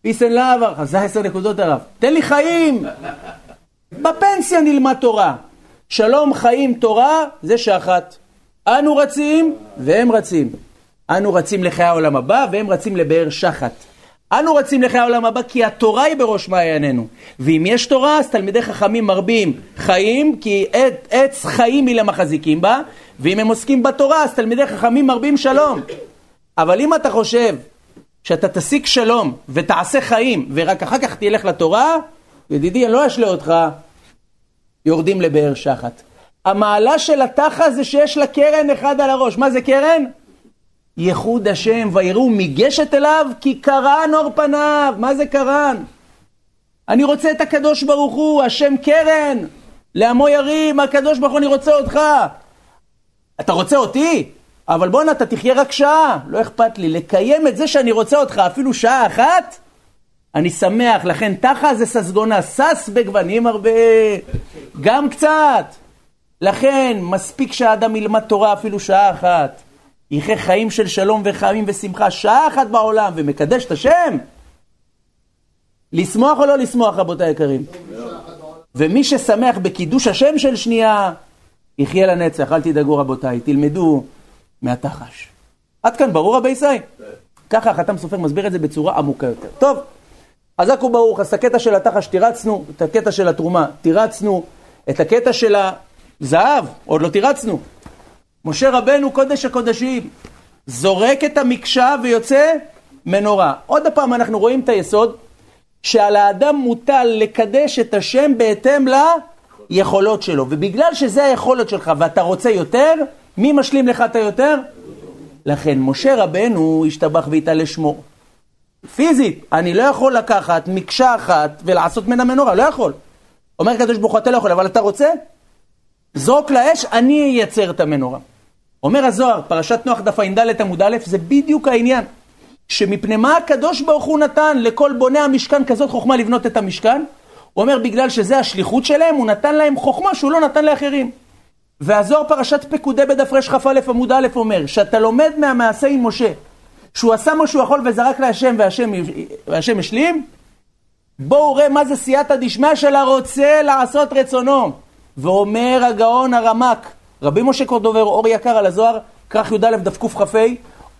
פיס אין לאו, זה עשר נקודות הרב. תן לי חיים, בפנסיה נלמד תורה. שלום, חיים, תורה, זה שאחת. אנו רצים והם רצים. אנו רצים לחיי העולם הבא והם רצים לבאר שחת. אנו רצים לחיי העולם הבא כי התורה היא בראש מעיינינו. ואם יש תורה, אז תלמידי חכמים מרבים חיים, כי עת, עץ חיים היא למחזיקים בה, ואם הם עוסקים בתורה, אז תלמידי חכמים מרבים שלום. אבל אם אתה חושב שאתה תשיג שלום ותעשה חיים, ורק אחר כך תלך לתורה, ידידי, אני לא אשלה אותך, יורדים לבאר שחת. המעלה של התחה זה שיש לה קרן אחד על הראש. מה זה קרן? ייחוד השם, ויראו מגשת אליו, כי קרן אור פניו. מה זה קרן? אני רוצה את הקדוש ברוך הוא, השם קרן, לעמו ירים, הקדוש ברוך הוא, אני רוצה אותך. אתה רוצה אותי? אבל בואנה, אתה תחיה רק שעה, לא אכפת לי. לקיים את זה שאני רוצה אותך אפילו שעה אחת, אני שמח, לכן תחה זה ססגונה, שש בגוונים הרבה, גם קצת. לכן, מספיק שהאדם ילמד תורה אפילו שעה אחת. יחיה חיים של שלום וחיים ושמחה שעה אחת בעולם ומקדש את השם? לשמוח או לא לשמוח, רבותיי היקרים? ומי ששמח בקידוש השם של שנייה, יחיה לנצח. אל תדאגו רבותיי, תלמדו מהתחש. עד כאן ברור רבי ישי? ככה החתם סופר מסביר את זה בצורה עמוקה יותר. טוב, חזק וברוך, אז את הקטע של התחש תירצנו, את הקטע של התרומה תירצנו, את הקטע של הזהב, עוד לא תירצנו. משה רבנו קודש הקודשים, זורק את המקשה ויוצא מנורה. עוד פעם אנחנו רואים את היסוד, שעל האדם מוטל לקדש את השם בהתאם ליכולות שלו. ובגלל שזה היכולת שלך ואתה רוצה יותר, מי משלים לך את היותר? לכן משה רבנו השתבח והתעלה שמו. פיזית, אני לא יכול לקחת מקשה אחת ולעשות ממנה מנורה, לא יכול. אומר הקדוש ברוך הוא, אתה לא יכול, אבל אתה רוצה? זרוק לאש, אני אייצר את המנורה. אומר הזוהר, פרשת נוח דף ע"ד עמוד א', זה בדיוק העניין. שמפני מה הקדוש ברוך הוא נתן לכל בוני המשכן כזאת חוכמה לבנות את המשכן? הוא אומר, בגלל שזה השליחות שלהם, הוא נתן להם חוכמה שהוא לא נתן לאחרים. והזוהר פרשת פקודי בדף רכ"א עמוד א' אומר, שאתה לומד מהמעשה עם משה, שהוא עשה מה שהוא יכול וזרק להשם והשם, והשם השלים, בואו ראה מה זה סייעתא דשמיא של הרוצה לעשות רצונו. ואומר הגאון הרמק, רבי משה קורדובר, אור יקר על הזוהר, כרך י"א דף קכ"ה,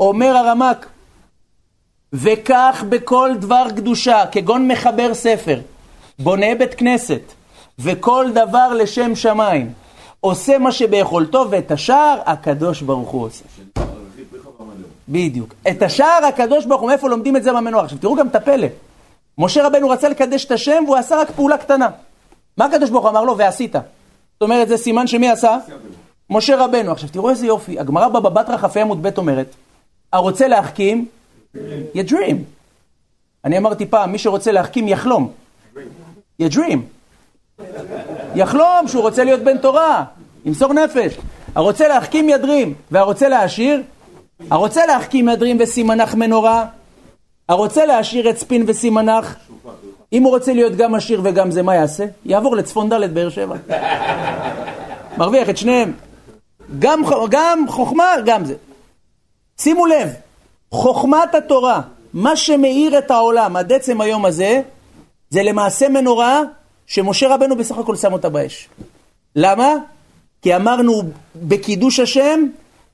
אומר הרמק, וכך בכל דבר קדושה, כגון מחבר ספר, בונה בית כנסת, וכל דבר לשם שמיים, עושה מה שביכולתו, ואת השאר הקדוש ברוך הוא עושה. בדיוק. את השאר הקדוש ברוך הוא, מאיפה לומדים את זה במנורה? עכשיו תראו גם את הפלא. משה רבנו רצה לקדש את השם והוא עשה רק פעולה קטנה. מה הקדוש ברוך הוא אמר לו? ועשית. זאת אומרת, זה סימן שמי עשה? משה רבנו. עכשיו תראו איזה יופי. הגמרא בבא בתרא כ"ה עמוד ב' אומרת, הרוצה להחכים, ידרים. אני אמרתי פעם, מי שרוצה להחכים יחלום. ידרים. יחלום שהוא רוצה להיות בן תורה, ימסור נפש. הרוצה להחכים ידרים, והרוצה להעשיר, הרוצה להחכים ידרים וסימנך מנורה, הרוצה להשאיר את ספין וסימנך, אם הוא רוצה להיות גם עשיר וגם זה, מה יעשה? יעבור לצפון ד' באר שבע. (laughs) מרוויח את שניהם. גם, גם חוכמה, גם זה. שימו לב, חוכמת התורה, מה שמאיר את העולם עד עצם היום הזה, זה למעשה מנורה שמשה רבנו בסך הכל שם אותה באש. למה? כי אמרנו בקידוש השם,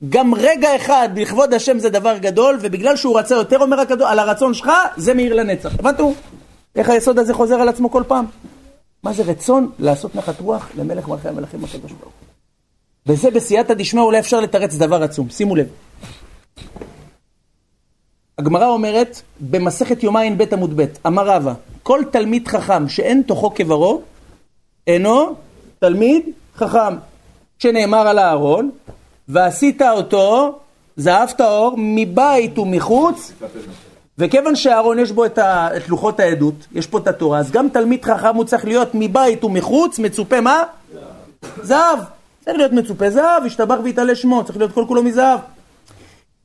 גם רגע אחד בכבוד השם זה דבר גדול, ובגלל שהוא רצה יותר, אומר הקדוש, על הרצון שלך, זה מאיר לנצח. הבנתם? איך היסוד הזה חוזר על עצמו כל פעם? מה זה רצון לעשות נחת רוח למלך מלכי המלכים הקדוש ברוך הוא. וזה בסייעתא דשמיא אולי אפשר לתרץ דבר עצום, שימו לב. הגמרא אומרת, במסכת יומיים ב' עמוד ב', אמר רבא, כל תלמיד חכם שאין תוכו כברו, אינו תלמיד חכם. שנאמר על הארון, ועשית אותו זהב טהור מבית ומחוץ, וכיוון שהארון יש בו את, ה, את לוחות העדות, יש פה את התורה, אז גם תלמיד חכם הוא צריך להיות מבית ומחוץ, מצופה מה? זהב. צריך להיות מצופה זהב, ישתבח ויתעלה שמו, צריך להיות כל כולו מזהב.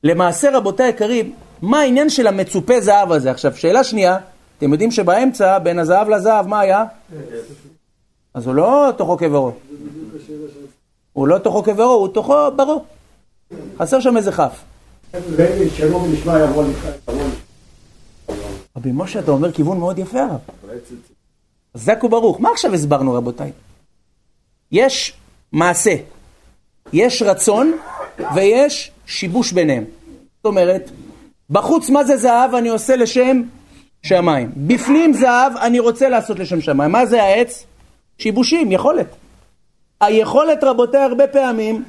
למעשה רבותיי היקרים, מה העניין של המצופה זהב הזה? עכשיו, שאלה שנייה, אתם יודעים שבאמצע, בין הזהב לזהב, מה היה? אז הוא לא תוכו כברו. הוא לא תוכו כברו, הוא תוכו ברו. חסר שם איזה כף. רבי משה, אתה אומר כיוון מאוד יפה הרב. זקו ברוך. מה עכשיו הסברנו רבותיי? יש מעשה, יש רצון ויש שיבוש ביניהם. זאת אומרת, בחוץ מה זה זהב אני עושה לשם שמיים. בפנים זהב אני רוצה לעשות לשם שמיים. מה זה העץ? שיבושים, יכולת. היכולת רבותיי הרבה פעמים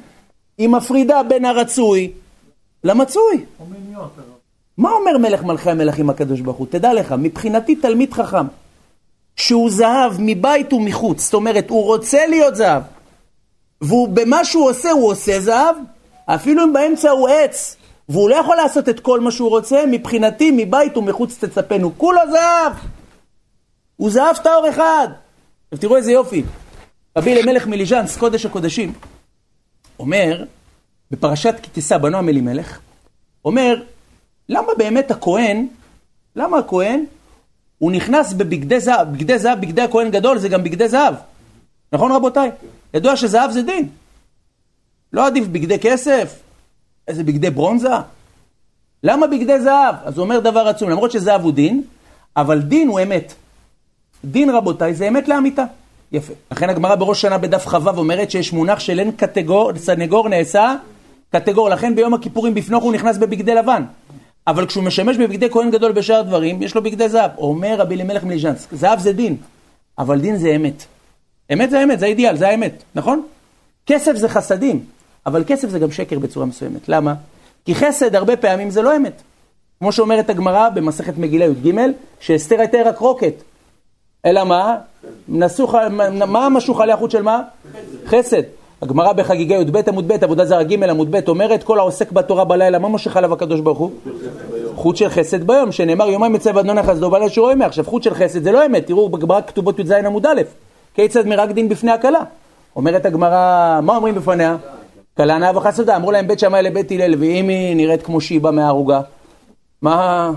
היא מפרידה בין הרצוי למצוי. מה אומר מלך מלכי המלכים הקדוש ברוך הוא? תדע לך, מבחינתי תלמיד חכם שהוא זהב מבית ומחוץ, זאת אומרת הוא רוצה להיות זהב ובמה שהוא עושה הוא עושה זהב אפילו אם באמצע הוא עץ והוא לא יכול לעשות את כל מה שהוא רוצה, מבחינתי מבית ומחוץ תצפנו, כולו זהב הוא זהב טהור אחד עכשיו תראו איזה יופי רבי אלימלך מליז'אנס, קודש הקודשים, אומר, בפרשת כי תישא בנועם אלימלך, אומר, למה באמת הכהן, למה הכהן, הוא נכנס בבגדי זהב, בגדי זהב, בגדי הכהן גדול, זה גם בגדי זהב. נכון רבותיי? ידוע שזהב זה דין. לא עדיף בגדי כסף? איזה בגדי ברונזה? למה בגדי זהב? אז הוא אומר דבר עצום, למרות שזהב הוא דין, אבל דין הוא אמת. דין רבותיי זה אמת לאמיתה. יפה. לכן הגמרא בראש שנה בדף כ"ו אומרת שיש מונח של אין קטגור, סנגור נעשה קטגור. לכן ביום הכיפורים בפנוך הוא נכנס בבגדי לבן. אבל כשהוא משמש בבגדי כהן גדול בשאר דברים, יש לו בגדי זהב. אומר רבי אלימלך מליז'נסק, זהב זה דין, אבל דין זה אמת. אמת זה אמת, זה האידיאל, זה האמת, נכון? כסף זה חסדים, אבל כסף זה גם שקר בצורה מסוימת. למה? כי חסד הרבה פעמים זה לא אמת. כמו שאומרת הגמרא במסכת מגילה י"ג, שאסתר הייתה רק רוקט. אלא מה? נסוך, מה משוך עליה חוט של מה? חסד. הגמרא בחגיגה י"ב עמוד ב', עבודה זרה ג' עמוד ב', אומרת כל העוסק בתורה בלילה, מה מושך עליו הקדוש ברוך הוא? חוט של חסד ביום, שנאמר יומיים יצא אדוני חסדו בלילה שהוא ימי. עכשיו חוט של חסד זה לא אמת, תראו בגמרא כתובות י"ז עמוד א', כיצד מרק דין בפני הכלה. אומרת הגמרא, מה אומרים בפניה? כלה נאה וחסדה, אמרו להם בית שמאי לבית הלל, ואם היא נראית כמו שהיא באה מהערוגה? מה...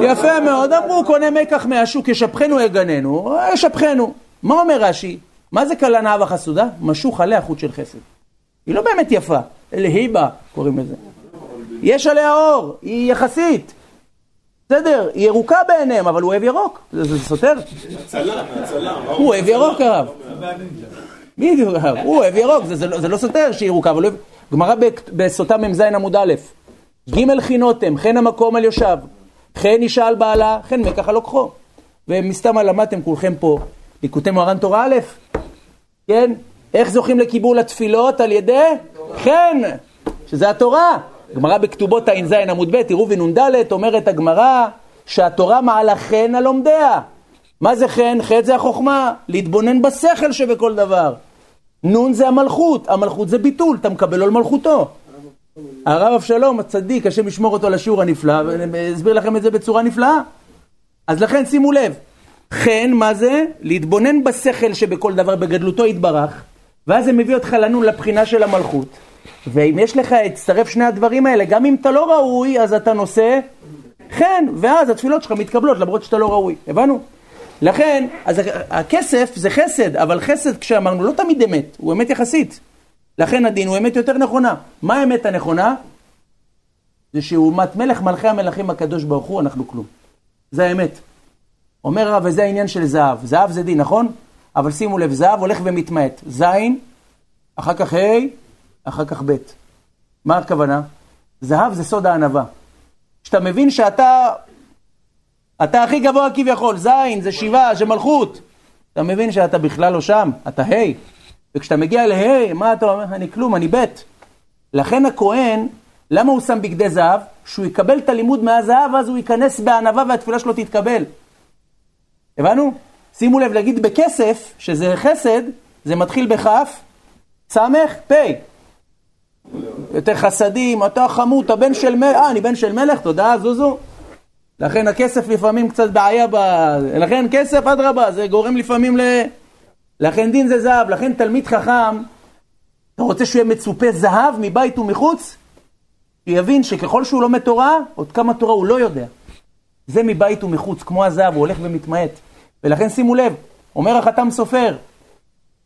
יפה מאוד, אמרו קונה מקח מהשוק ישפכנו יגננו, ישפכנו. מה אומר רש"י? מה זה כלה נאה וחסודה? משוך עליה חוט של חסד. היא לא באמת יפה, אלה היבה קוראים לזה. יש עליה אור, היא יחסית. בסדר, היא ירוקה בעיניהם, אבל הוא אוהב ירוק. זה סותר? הוא אוהב ירוק הרב. בדיוק, הוא אוהב ירוק, זה לא סותר שהיא ירוקה, אבל. גמרא בסוטה מ"ז עמוד א', ג' חינותם, חן המקום על יושב, חן אישה על בעלה, חן מקח על לוקחו. ומסתם למדתם כולכם פה, ליקוטי מוהר"ן תורה א', כן? איך זוכים לקיבול התפילות? על ידי חן, שזה התורה. גמרא בכתובות ע"ז עמוד ב', תראו ונ"ד, אומרת הגמרא שהתורה מעלה חן על לומדיה. מה זה חן? חטא זה החוכמה, להתבונן בשכל שבכל דבר. נון זה המלכות, המלכות זה ביטול, אתה מקבל על מלכותו. הרב אבשלום הצדיק, השם ישמור אותו לשיעור הנפלא, ואסביר לכם את זה בצורה נפלאה. אז לכן שימו לב, חן, מה זה? להתבונן בשכל שבכל דבר בגדלותו יתברך, ואז זה מביא אותך לנון לבחינה של המלכות. ואם יש לך, הצטרף שני הדברים האלה, גם אם אתה לא ראוי, אז אתה נושא חן, ואז התפילות שלך מתקבלות למרות שאתה לא ראוי. הבנו? לכן, אז הכסף זה חסד, אבל חסד כשאמרנו לא תמיד אמת, הוא אמת יחסית. לכן הדין הוא אמת יותר נכונה. מה האמת הנכונה? זה שאומת מלך מלכי המלכים הקדוש ברוך הוא, אנחנו כלום. זה האמת. אומר הרב, וזה העניין של זהב. זהב זה דין, נכון? אבל שימו לב, זהב הולך ומתמעט. זין, אחר כך ה', אחר כך ב'. מה הכוונה? זהב זה סוד הענווה. כשאתה מבין שאתה אתה הכי גבוה כביכול, זין, זה שבעה, זה מלכות. אתה מבין שאתה בכלל לא שם, אתה ה', וכשאתה מגיע לה', מה אתה אומר? אני כלום, אני ב'. לכן הכהן, למה הוא שם בגדי זהב? שהוא יקבל את הלימוד מהזהב, אז הוא ייכנס בענווה והתפילה שלו תתקבל. הבנו? שימו לב, להגיד בכסף, שזה חסד, זה מתחיל בכף, סמך, פ'. יותר חסדים, אתה חמוד, אתה בן של מלך, אה, אני בן של מלך, תודה, זוזו. לכן הכסף לפעמים קצת בעיה ב... לכן כסף, אדרבה, זה גורם לפעמים ל... לכן דין זה זהב, לכן תלמיד חכם, אתה רוצה שהוא יהיה מצופה זהב מבית ומחוץ? שיבין שככל שהוא לומד תורה, עוד כמה תורה הוא לא יודע. זה מבית ומחוץ, כמו הזהב, הוא הולך ומתמעט. ולכן שימו לב, אומר החתם סופר,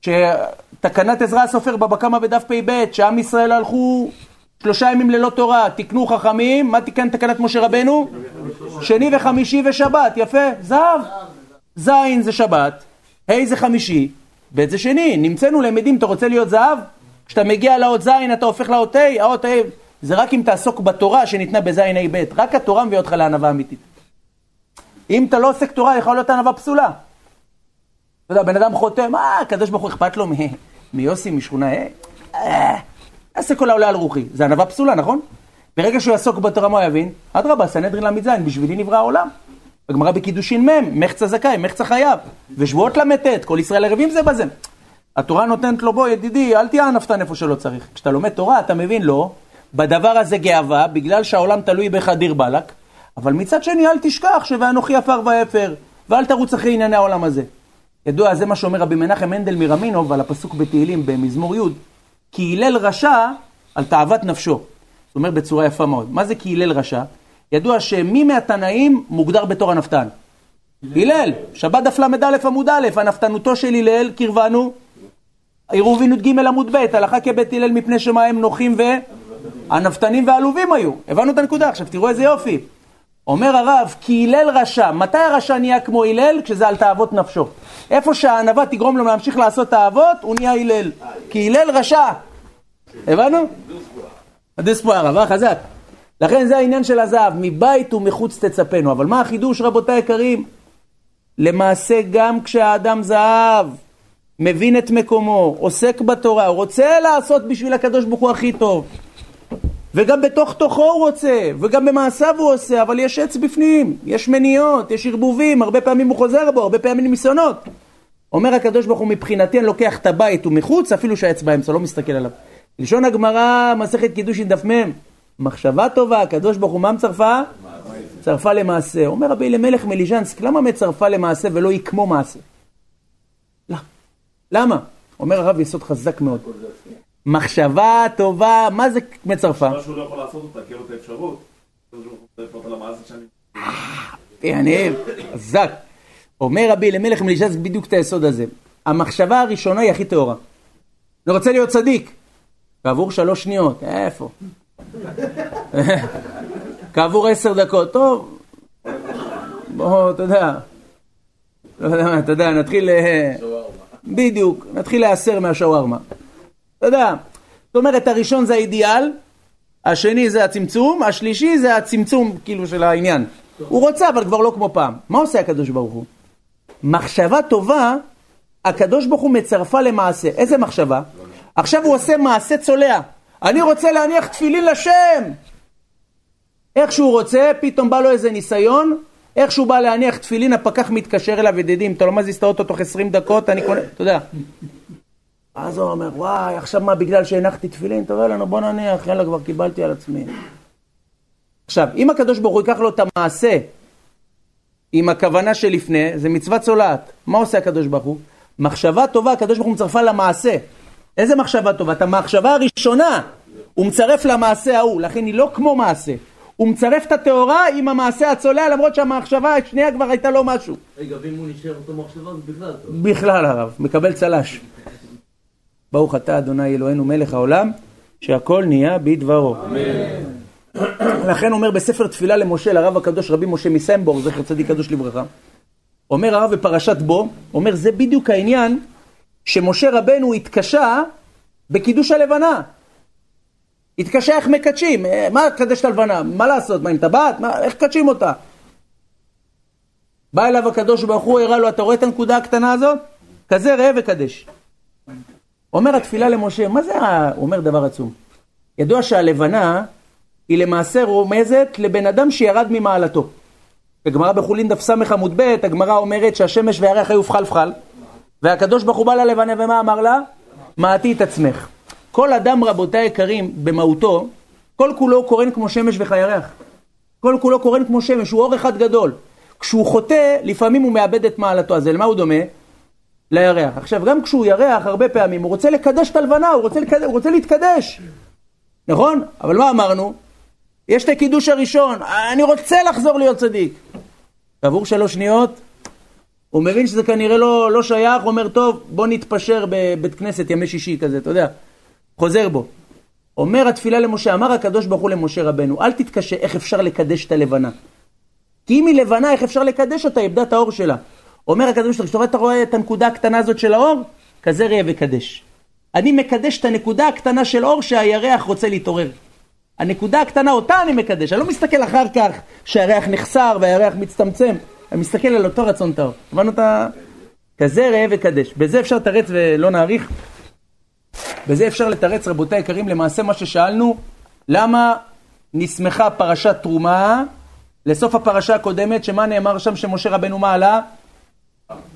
שתקנת עזרא הסופר בבא קמא בדף פ"ב, שעם ישראל הלכו שלושה ימים ללא תורה, תקנו חכמים, מה תיקן תקנת משה רבנו? שני וחמישי ושבת, יפה, זהב. זין זה שבת, ה' זה חמישי, ב' זה שני, נמצאנו למדים, אתה רוצה להיות זהב? כשאתה מגיע לאות זין אתה הופך לאות ה', האות ה', זה רק אם תעסוק בתורה שניתנה בזין ה' ב', רק התורה מביאה אותך לענווה אמיתית. אם אתה לא עוסק תורה, יכול להיות ענווה פסולה. אתה יודע, בן אדם חותם, אה, הקדוש ברוך הוא אכפת לו (laughs) מיוסי, משכונה ה', אה, יעשה כל העולה על רוחי. זה ענווה פסולה, נכון? ברגע שהוא יעסוק בתורה, מה הוא יבין? אדרבה, סנהדרין ל"ז, בשבילי נברא העולם. בגמרא בקידושין מ', מחצה זכאי, מחצה חייב. ושבועות ל"ט, כל ישראל ערבים זה בזה. התורה נותנת לו, בוא ידידי, אל תהיה ענפתן איפה שלא צריך. כשאתה לומד תורה, אתה מבין, לא, בדבר הזה גאווה, בגלל שהעולם תלוי בך דיר באלק, אבל מצד שני, אל תשכח ש"ואנוכי עפר ואפר", ואל תרוץ אחרי ענייני העולם הזה. ידוע, זה מה שאומר רבי מנחם מנדל מרמינוב על הפסוק בתהילים במזמור י', כי הלל רשע על תאוות נפשו. זאת אומרת בצורה יפה מאוד. מה זה כי הלל רשע? ידוע שמי מהתנאים מוגדר בתור הנפתן? הלל, שבת דף ל"א עמוד א', הנפתנותו של הלל קרבנו, עירובין י"ג עמוד ב', הלכה כבית הלל מפני שמה הם נוחים והנפתנים והעלובים היו. הבנו את הנקודה, עכשיו תראו איזה יופי. אומר הרב, כי הלל רשע, מתי הרשע נהיה כמו הלל? כשזה על תאוות נפשו. איפה שהענווה תגרום לו להמשיך לעשות תאוות, הוא נהיה הלל. כי הלל רשע. הבנו? פה הרבה, חזק. לכן זה העניין של הזהב, מבית ומחוץ תצפנו. אבל מה החידוש, רבותיי היקרים? למעשה גם כשהאדם זהב, מבין את מקומו, עוסק בתורה, רוצה לעשות בשביל הקדוש ברוך הוא הכי טוב. וגם בתוך תוכו הוא רוצה, וגם במעשיו הוא עושה, אבל יש עץ בפנים, יש מניות, יש ערבובים, הרבה פעמים הוא חוזר בו, הרבה פעמים ניסיונות. אומר הקדוש ברוך הוא, מבחינתי אני לוקח את הבית ומחוץ, אפילו שהעץ באמצע, לא מסתכל עליו. לשון הגמרא, מסכת קידושין דף מ', מחשבה טובה, הקדוש ברוך הוא מה מצרפה? צרפה למעשה. אומר רבי אלימלך מליז'נסק, למה מצרפה למעשה ולא היא כמו מעשה? לא. למה? אומר הרב יסוד חזק מאוד. מחשבה טובה, מה זה מצרפה? מה שהוא לא יכול לעשות אותה, כי אין לו את האפשרות. אני חזק. אומר רבי אלימלך מליז'נסק בדיוק את היסוד הזה. המחשבה הראשונה היא הכי טהורה. אני רוצה להיות צדיק. כעבור שלוש שניות, איפה? (laughs) כעבור עשר דקות, טוב, בוא, אתה יודע, לא יודע מה, אתה יודע, נתחיל, אה, בדיוק, נתחיל להיאסר מהשווארמה. אתה יודע, זאת אומרת, הראשון זה האידיאל, השני זה הצמצום, השלישי זה הצמצום, כאילו, של העניין. הוא רוצה, אבל כבר לא כמו פעם. מה עושה הקדוש ברוך הוא? מחשבה טובה, הקדוש ברוך הוא מצרפה למעשה. איזה מחשבה? עכשיו הוא עושה מעשה צולע. אני רוצה להניח תפילין לשם. איך שהוא רוצה, פתאום בא לו איזה ניסיון, איך שהוא בא להניח תפילין, הפקח מתקשר אליו, ידידים, אתה לא מזיז את האוטו תוך 20 דקות, אני קונה, אתה יודע. אז הוא אומר, וואי, עכשיו מה, בגלל שהנחתי תפילין? תראה לנו, בוא נניח, יאללה, כבר קיבלתי על עצמי. עכשיו, אם הקדוש ברוך הוא ייקח לו את המעשה עם הכוונה שלפני, זה מצווה צולעת. מה עושה הקדוש ברוך הוא? מחשבה טובה, הקדוש ברוך הוא מצרפה למעשה. איזה מחשבה טובה? את המחשבה הראשונה הוא מצרף למעשה ההוא, לכן היא לא כמו מעשה. הוא מצרף את הטהורה עם המעשה הצולע, למרות שהמחשבה השנייה כבר הייתה לו משהו. רגע, ואם הוא נשאר אותו מחשבה, זה בכלל טוב. בכלל הרב, מקבל צל"ש. ברוך אתה אדוני אלוהינו מלך העולם, שהכל נהיה בדברו. לכן אומר בספר תפילה למשה, לרב הקדוש רבי משה מסמבורג, זכר צדיק קדוש לברכה, אומר הרב בפרשת בו, אומר זה בדיוק העניין שמשה רבנו התקשה בקידוש הלבנה. התקשה איך מקדשים, אה, מה לקדש את הלבנה, מה לעשות, מה עם טבעת, איך מקדשים אותה? בא אליו הקדוש ברוך הוא, הראה לו, אתה רואה את הנקודה הקטנה הזאת? כזה ראה וקדש. אומר התפילה למשה, מה זה, הוא אומר דבר עצום. ידוע שהלבנה היא למעשה רומזת לבן אדם שירד ממעלתו. בגמרא בחולין דף ס עמוד ב', הגמרא אומרת שהשמש והירח היו פחל פחל, והקדוש ברוך הוא בא ללבנה ומה אמר לה? מעטי את עצמך. כל אדם, רבותיי היקרים, במהותו, כל כולו קורן כמו שמש וכירח. כל כולו קורן כמו שמש, הוא אור אחד גדול. כשהוא חוטא, לפעמים הוא מאבד את מעלתו. אז למה הוא דומה? לירח. עכשיו, גם כשהוא ירח, הרבה פעמים, הוא רוצה לקדש את הלבנה, הוא רוצה, לקד... הוא רוצה להתקדש. נכון? אבל מה אמרנו? יש את הקידוש הראשון, אני רוצה לחזור להיות צדיק. כעבור שלוש שניות, הוא מבין שזה כנראה לא, לא שייך, אומר, טוב, בוא נתפשר בבית כנסת ימי שישי כזה, אתה יודע. חוזר בו. אומר התפילה למשה, אמר הקדוש ברוך הוא למשה רבנו, אל תתקשה איך אפשר לקדש את הלבנה. כי אם היא לבנה, איך אפשר לקדש אותה? איבדה את האור שלה. אומר הקדוש ברוך הוא, אתה רואה את הנקודה הקטנה הזאת של האור? כזה ראה וקדש. אני מקדש את הנקודה הקטנה של אור שהירח רוצה להתעורר. הנקודה הקטנה, אותה אני מקדש. אני לא מסתכל אחר כך שהירח נחסר והירח מצטמצם. אני מסתכל על אותו רצון טהור. הבנו את ה... כזה ראה וקדש. בזה אפשר לתרץ ולא נאריך. בזה אפשר לתרץ, רבותיי היקרים, למעשה מה ששאלנו, למה נסמכה פרשת תרומה לסוף הפרשה הקודמת, שמה נאמר שם שמשה רבנו מה עלה?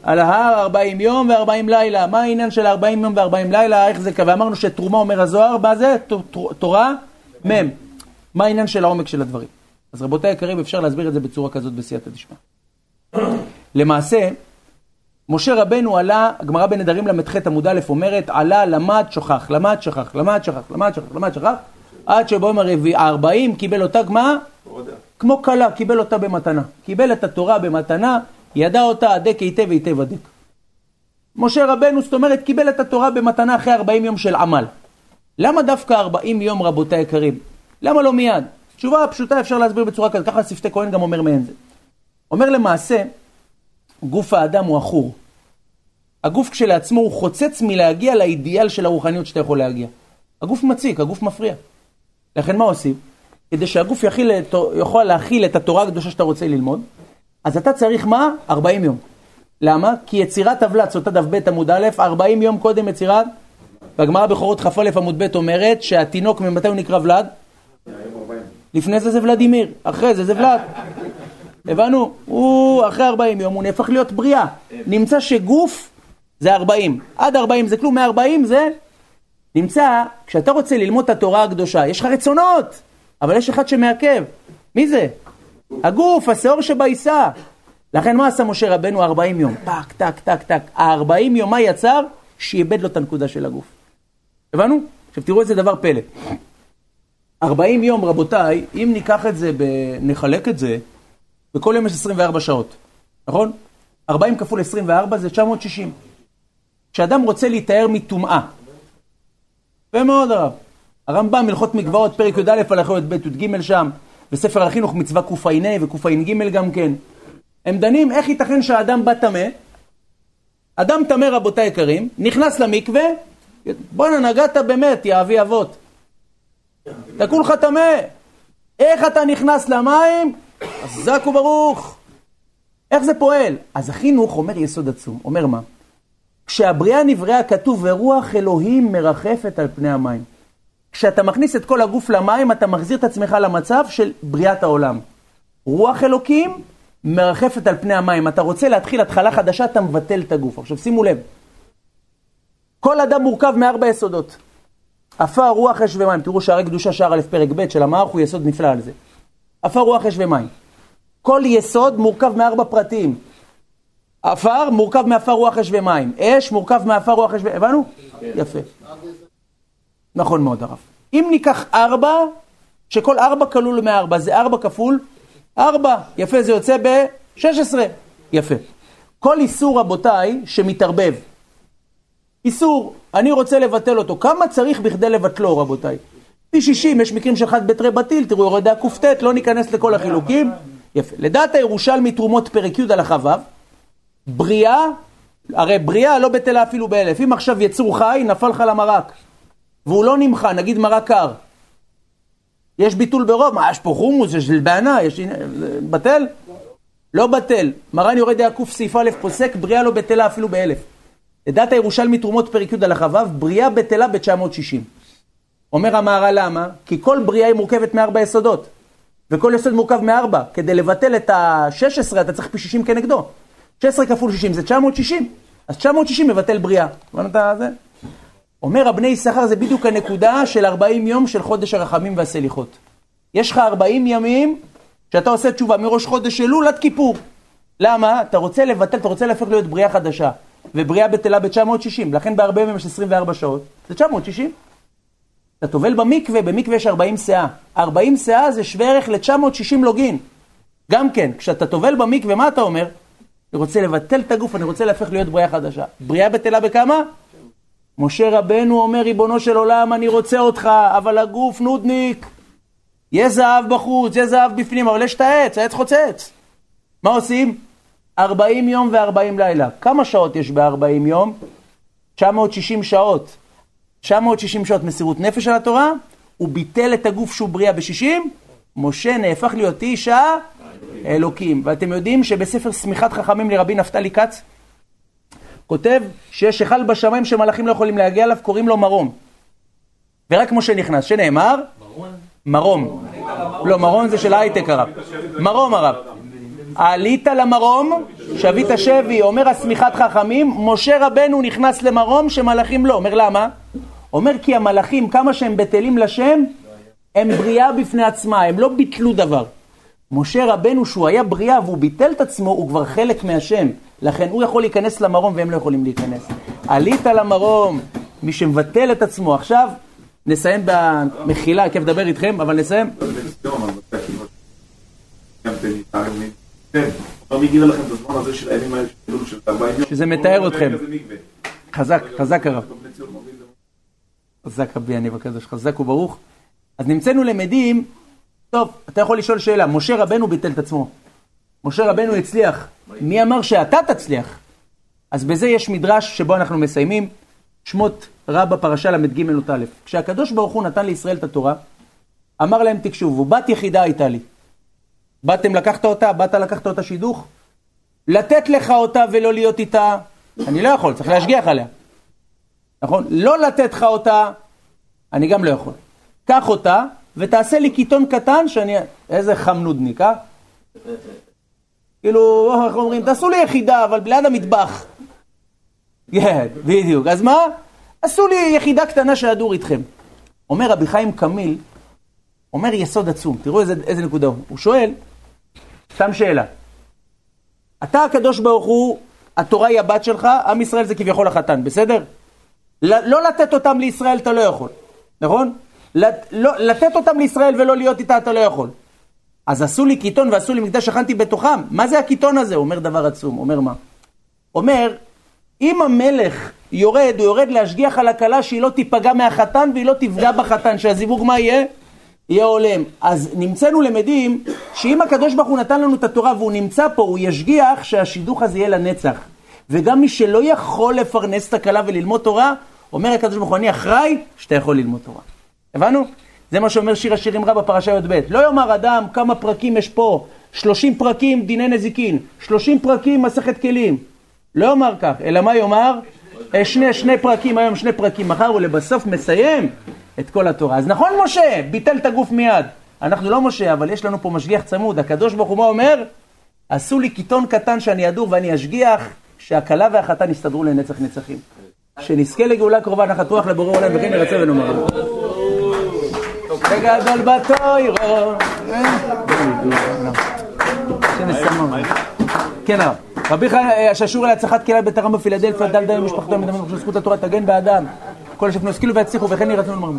על ההר 40 יום ו-40 לילה. מה העניין של 40 יום ו-40 לילה? איך זה קרה? ואמרנו שתרומה אומר הזוהר, מה זה? תורה מ'. מה העניין של העומק של הדברים? אז רבותיי היקרים, אפשר להסביר את זה בצורה כזאת בסייעתא דשמיא. למעשה, משה רבנו עלה, הגמרא בנדרים ל"ח עמוד א' אומרת, עלה, למד, שוכח, למד, שכח, למד, שכח, למד, שכח, למד, שכח, עד שביום ה-40 קיבל אותה גמרא, כמו כלה, קיבל אותה במתנה. קיבל את התורה במתנה, ידע אותה הדק היטב היטב הדק. משה רבנו, זאת אומרת, קיבל את התורה במתנה אחרי 40 יום של עמל. למה דווקא 40 יום, רבותיי היקרים? למה לא מיד? תשובה פשוטה אפשר להסביר בצורה כזאת, ככה שפתי כהן גם אומר מעין זה. אומר למעשה, גוף האדם הוא עכור. הגוף כשלעצמו הוא חוצץ מלהגיע לאידיאל של הרוחניות שאתה יכול להגיע. הגוף מציק, הגוף מפריע. לכן מה עושים? כדי שהגוף יכיל, יכול להכיל את התורה הקדושה שאתה רוצה ללמוד, אז אתה צריך מה? 40 יום. למה? כי יצירת טבלת, סוטה דף ב' עמוד א', 40 יום קודם יצירת, והגמרא בכורות כ"א עמוד ב' אומרת שהתינוק, ממתי הוא נקרא ולד? לפני זה זה ולדימיר, אחרי זה זה ולד. הבנו? הוא אחרי 40 יום, הוא נהפך להיות בריאה. נמצא שגוף זה 40. עד 40 זה כלום, מ-40 זה... נמצא, כשאתה רוצה ללמוד את התורה הקדושה, יש לך רצונות, אבל יש אחד שמעכב. מי זה? הגוף, השעור שבעיסה. לכן מה עשה משה רבנו 40 יום? טק, טק, טק, טק. ה-40 יום מה יצר? שאיבד לו את הנקודה של הגוף. הבנו? עכשיו תראו איזה דבר פלא. 40 יום, רבותיי, אם ניקח את זה, ב... נחלק את זה, בכל יום יש 24 שעות, נכון? 40 כפול 24 זה 960. כשאדם רוצה להיטהר מטומאה, יפה מאוד הרב. הרמב"ם, הלכות מקוואות, פרק י"א, הלכות ב' י"ג שם, וספר החינוך מצווה קע"ה וקע"ג גם כן. הם דנים איך ייתכן שהאדם בא טמא, אדם טמא רבותיי יקרים, נכנס למקווה, בואנה נגעת באמת, יא אבי אבות. אתה כולך טמא. איך אתה נכנס למים? חזק וברוך. איך זה פועל? אז החינוך אומר יסוד עצום. אומר מה? כשהבריאה נבראה כתוב ורוח אלוהים מרחפת על פני המים. כשאתה מכניס את כל הגוף למים, אתה מחזיר את עצמך למצב של בריאת העולם. רוח אלוקים מרחפת על פני המים. אתה רוצה להתחיל התחלה חדשה, אתה מבטל את הגוף. עכשיו שימו לב, כל אדם מורכב מארבע יסודות. עפר, רוח, אש ומים. תראו שערי קדושה, שער א' פרק ב' של המערך הוא יסוד נפלא על זה. עפר, רוח, אש ומים. כל יסוד מורכב מארבע פרטים. עפר מורכב מעפר, רוח, אש ומים. אש מורכב מעפר, רוח, אש ומים. הבנו? יפה. נכון מאוד הרב. אם ניקח ארבע, שכל ארבע כלול מארבע, זה ארבע כפול ארבע. יפה, זה יוצא ב-16. יפה. כל איסור, רבותיי, שמתערבב. איסור, אני רוצה לבטל אותו. כמה צריך בכדי לבטלו, רבותיי? פי 60, יש מקרים של חד בתרי בטיל, תראו, יורדי הקט, לא ניכנס לכל החילוקים. יפה. לדעת הירושלמי תרומות פרק י' הלכה ו', בריאה, הרי בריאה לא בטלה אפילו באלף. אם עכשיו יצור חי, נפל לך למרק. והוא לא נמחה, נגיד מרק קר. יש ביטול ברוב, מה, יש פה חומוס, יש לבענה, יש... בטל? לא בטל. מרן יורד יעקוף סעיף א' פוסק, בריאה לא בטלה אפילו באלף. לדעת הירושלמי תרומות פרק י' הלכה ו', בריאה בטלה ב-960. אומר המהר"ל למה? כי כל בריאה היא מורכבת מארבע יסודות. וכל יסוד מורכב מארבע. כדי לבטל את ה-16 אתה צריך פי 60 כנגדו. 16 כפול 60 זה 960. אז 960 מבטל בריאה. הבנת זה? אומר הבני יששכר זה בדיוק הנקודה של 40 יום של חודש הרחמים והסליחות. יש לך 40 ימים שאתה עושה תשובה מראש חודש אלול עד כיפור. למה? אתה רוצה לבטל, אתה רוצה להפוך להיות בריאה חדשה. ובריאה בטלה ב-960, לכן ב-40 ימים יש 24 שעות, זה 960. אתה טובל במקווה, במקווה יש 40 שאה. 40 שאה זה שווה ערך ל-960 לוגין. גם כן, כשאתה טובל במקווה, מה אתה אומר? אני רוצה לבטל את הגוף, אני רוצה להפך להיות בריאה חדשה. בריאה בטלה בכמה? משה רבנו אומר, ריבונו של עולם, אני רוצה אותך, אבל הגוף נודניק. יש זהב בחוץ, יש זהב בפנים, אבל יש את העץ, העץ חוצץ. מה עושים? 40 יום ו-40 לילה. כמה שעות יש ב-40 יום? 960 שעות. 960 שעות מסירות נפש על התורה, הוא ביטל את הגוף שהוא בריאה ב-60, משה נהפך להיות איש האלוקים. ואתם יודעים שבספר שמיכת חכמים לרבי נפתלי כץ, כותב שיש היכל בשמיים שמלאכים לא יכולים להגיע אליו, קוראים לו מרום. ורק משה נכנס, שנאמר? מרום. לא, מרום זה של הייטק הרב. מרום הרב. עלית למרום, שבית שבי, אומר השמיכת חכמים, משה רבנו נכנס למרום שמלאכים לא. אומר למה? אומר כי המלאכים, כמה שהם בטלים לשם, הם בריאה בפני עצמה, הם לא ביטלו דבר. משה רבנו, שהוא היה בריאה והוא ביטל את עצמו, הוא כבר חלק מהשם. לכן הוא יכול להיכנס למרום והם לא יכולים להיכנס. עלית למרום, מי שמבטל את עצמו. עכשיו, נסיים במחילה, כיף לדבר איתכם, אבל נסיים. שזה מתאר אתכם. חזק, חזק הרב. חזק רבי אני בקדוש, חזק וברוך. אז נמצאנו למדים, טוב, אתה יכול לשאול שאלה, משה רבנו ביטל את עצמו. משה רבנו הצליח, מי אמר שאתה תצליח? אז בזה יש מדרש שבו אנחנו מסיימים, שמות רבה פרשה ל"ג אות א'. כשהקדוש ברוך הוא נתן לישראל את התורה, אמר להם תקשובו, בת יחידה הייתה לי. באתם לקחת אותה, באת לקחת אותה שידוך? לתת לך אותה ולא להיות איתה, אני לא יכול, צריך להשגיח עליה. נכון? לא לתת לך אותה, אני גם לא יכול. קח אותה, ותעשה לי קיטון קטן שאני... איזה חמנודניק, אה? כאילו, איך אומרים? תעשו לי יחידה, אבל ליד המטבח. כן, בדיוק. אז מה? עשו לי יחידה קטנה שידור איתכם. אומר רבי חיים קמיל, אומר יסוד עצום, תראו איזה, איזה נקודה הוא. הוא שואל, סתם שאלה. אתה הקדוש ברוך הוא, התורה היא הבת שלך, עם ישראל זה כביכול החתן, בסדר? לא לתת אותם לישראל אתה לא יכול, נכון? לת, לא, לתת אותם לישראל ולא להיות איתה אתה לא יכול. אז עשו לי קיטון ועשו לי מקדש שכנתי בתוכם. מה זה הקיטון הזה? אומר דבר עצום. אומר מה? אומר, אם המלך יורד, הוא יורד להשגיח על הכלה שהיא לא תיפגע מהחתן והיא לא תפגע בחתן, שהזיווג מה יהיה? יהיה הולם. אז נמצאנו למדים שאם הקדוש ברוך הוא נתן לנו את התורה והוא נמצא פה, הוא ישגיח שהשידוך הזה יהיה לנצח. וגם מי שלא יכול לפרנס את הכלה וללמוד תורה, אומר הקדוש ברוך הוא, אני אחראי שאתה יכול ללמוד תורה. הבנו? זה מה שאומר שיר השירים רב בפרשה י"ב. לא יאמר אדם כמה פרקים יש פה, 30 פרקים דיני נזיקין, 30 פרקים מסכת כלים. לא יאמר כך, אלא מה יאמר? אה, שני, שני פרקים היום, שני פרקים מחר, ולבסוף מסיים את כל התורה. אז נכון משה, ביטל את הגוף מיד. אנחנו לא משה, אבל יש לנו פה משגיח צמוד. הקדוש ברוך הוא מה אומר? עשו לי קיטון קטן שאני אדור ואני אשגיח, שהכלה והחתן יסתדרו לנצח נצחים. שנזכה לגאולה קרובה, נחת רוח לבורא עולם וכן ירצה ונאמר. וגדול בתוירו. כן הרב. רבי הששור להצלחת קהילת בית הרם בפילדלפיה, דל די משפחתו, מדמם זכות התורה תגן באדם. כל השפנו השכילו והצליחו וכן ירצו ונאמר.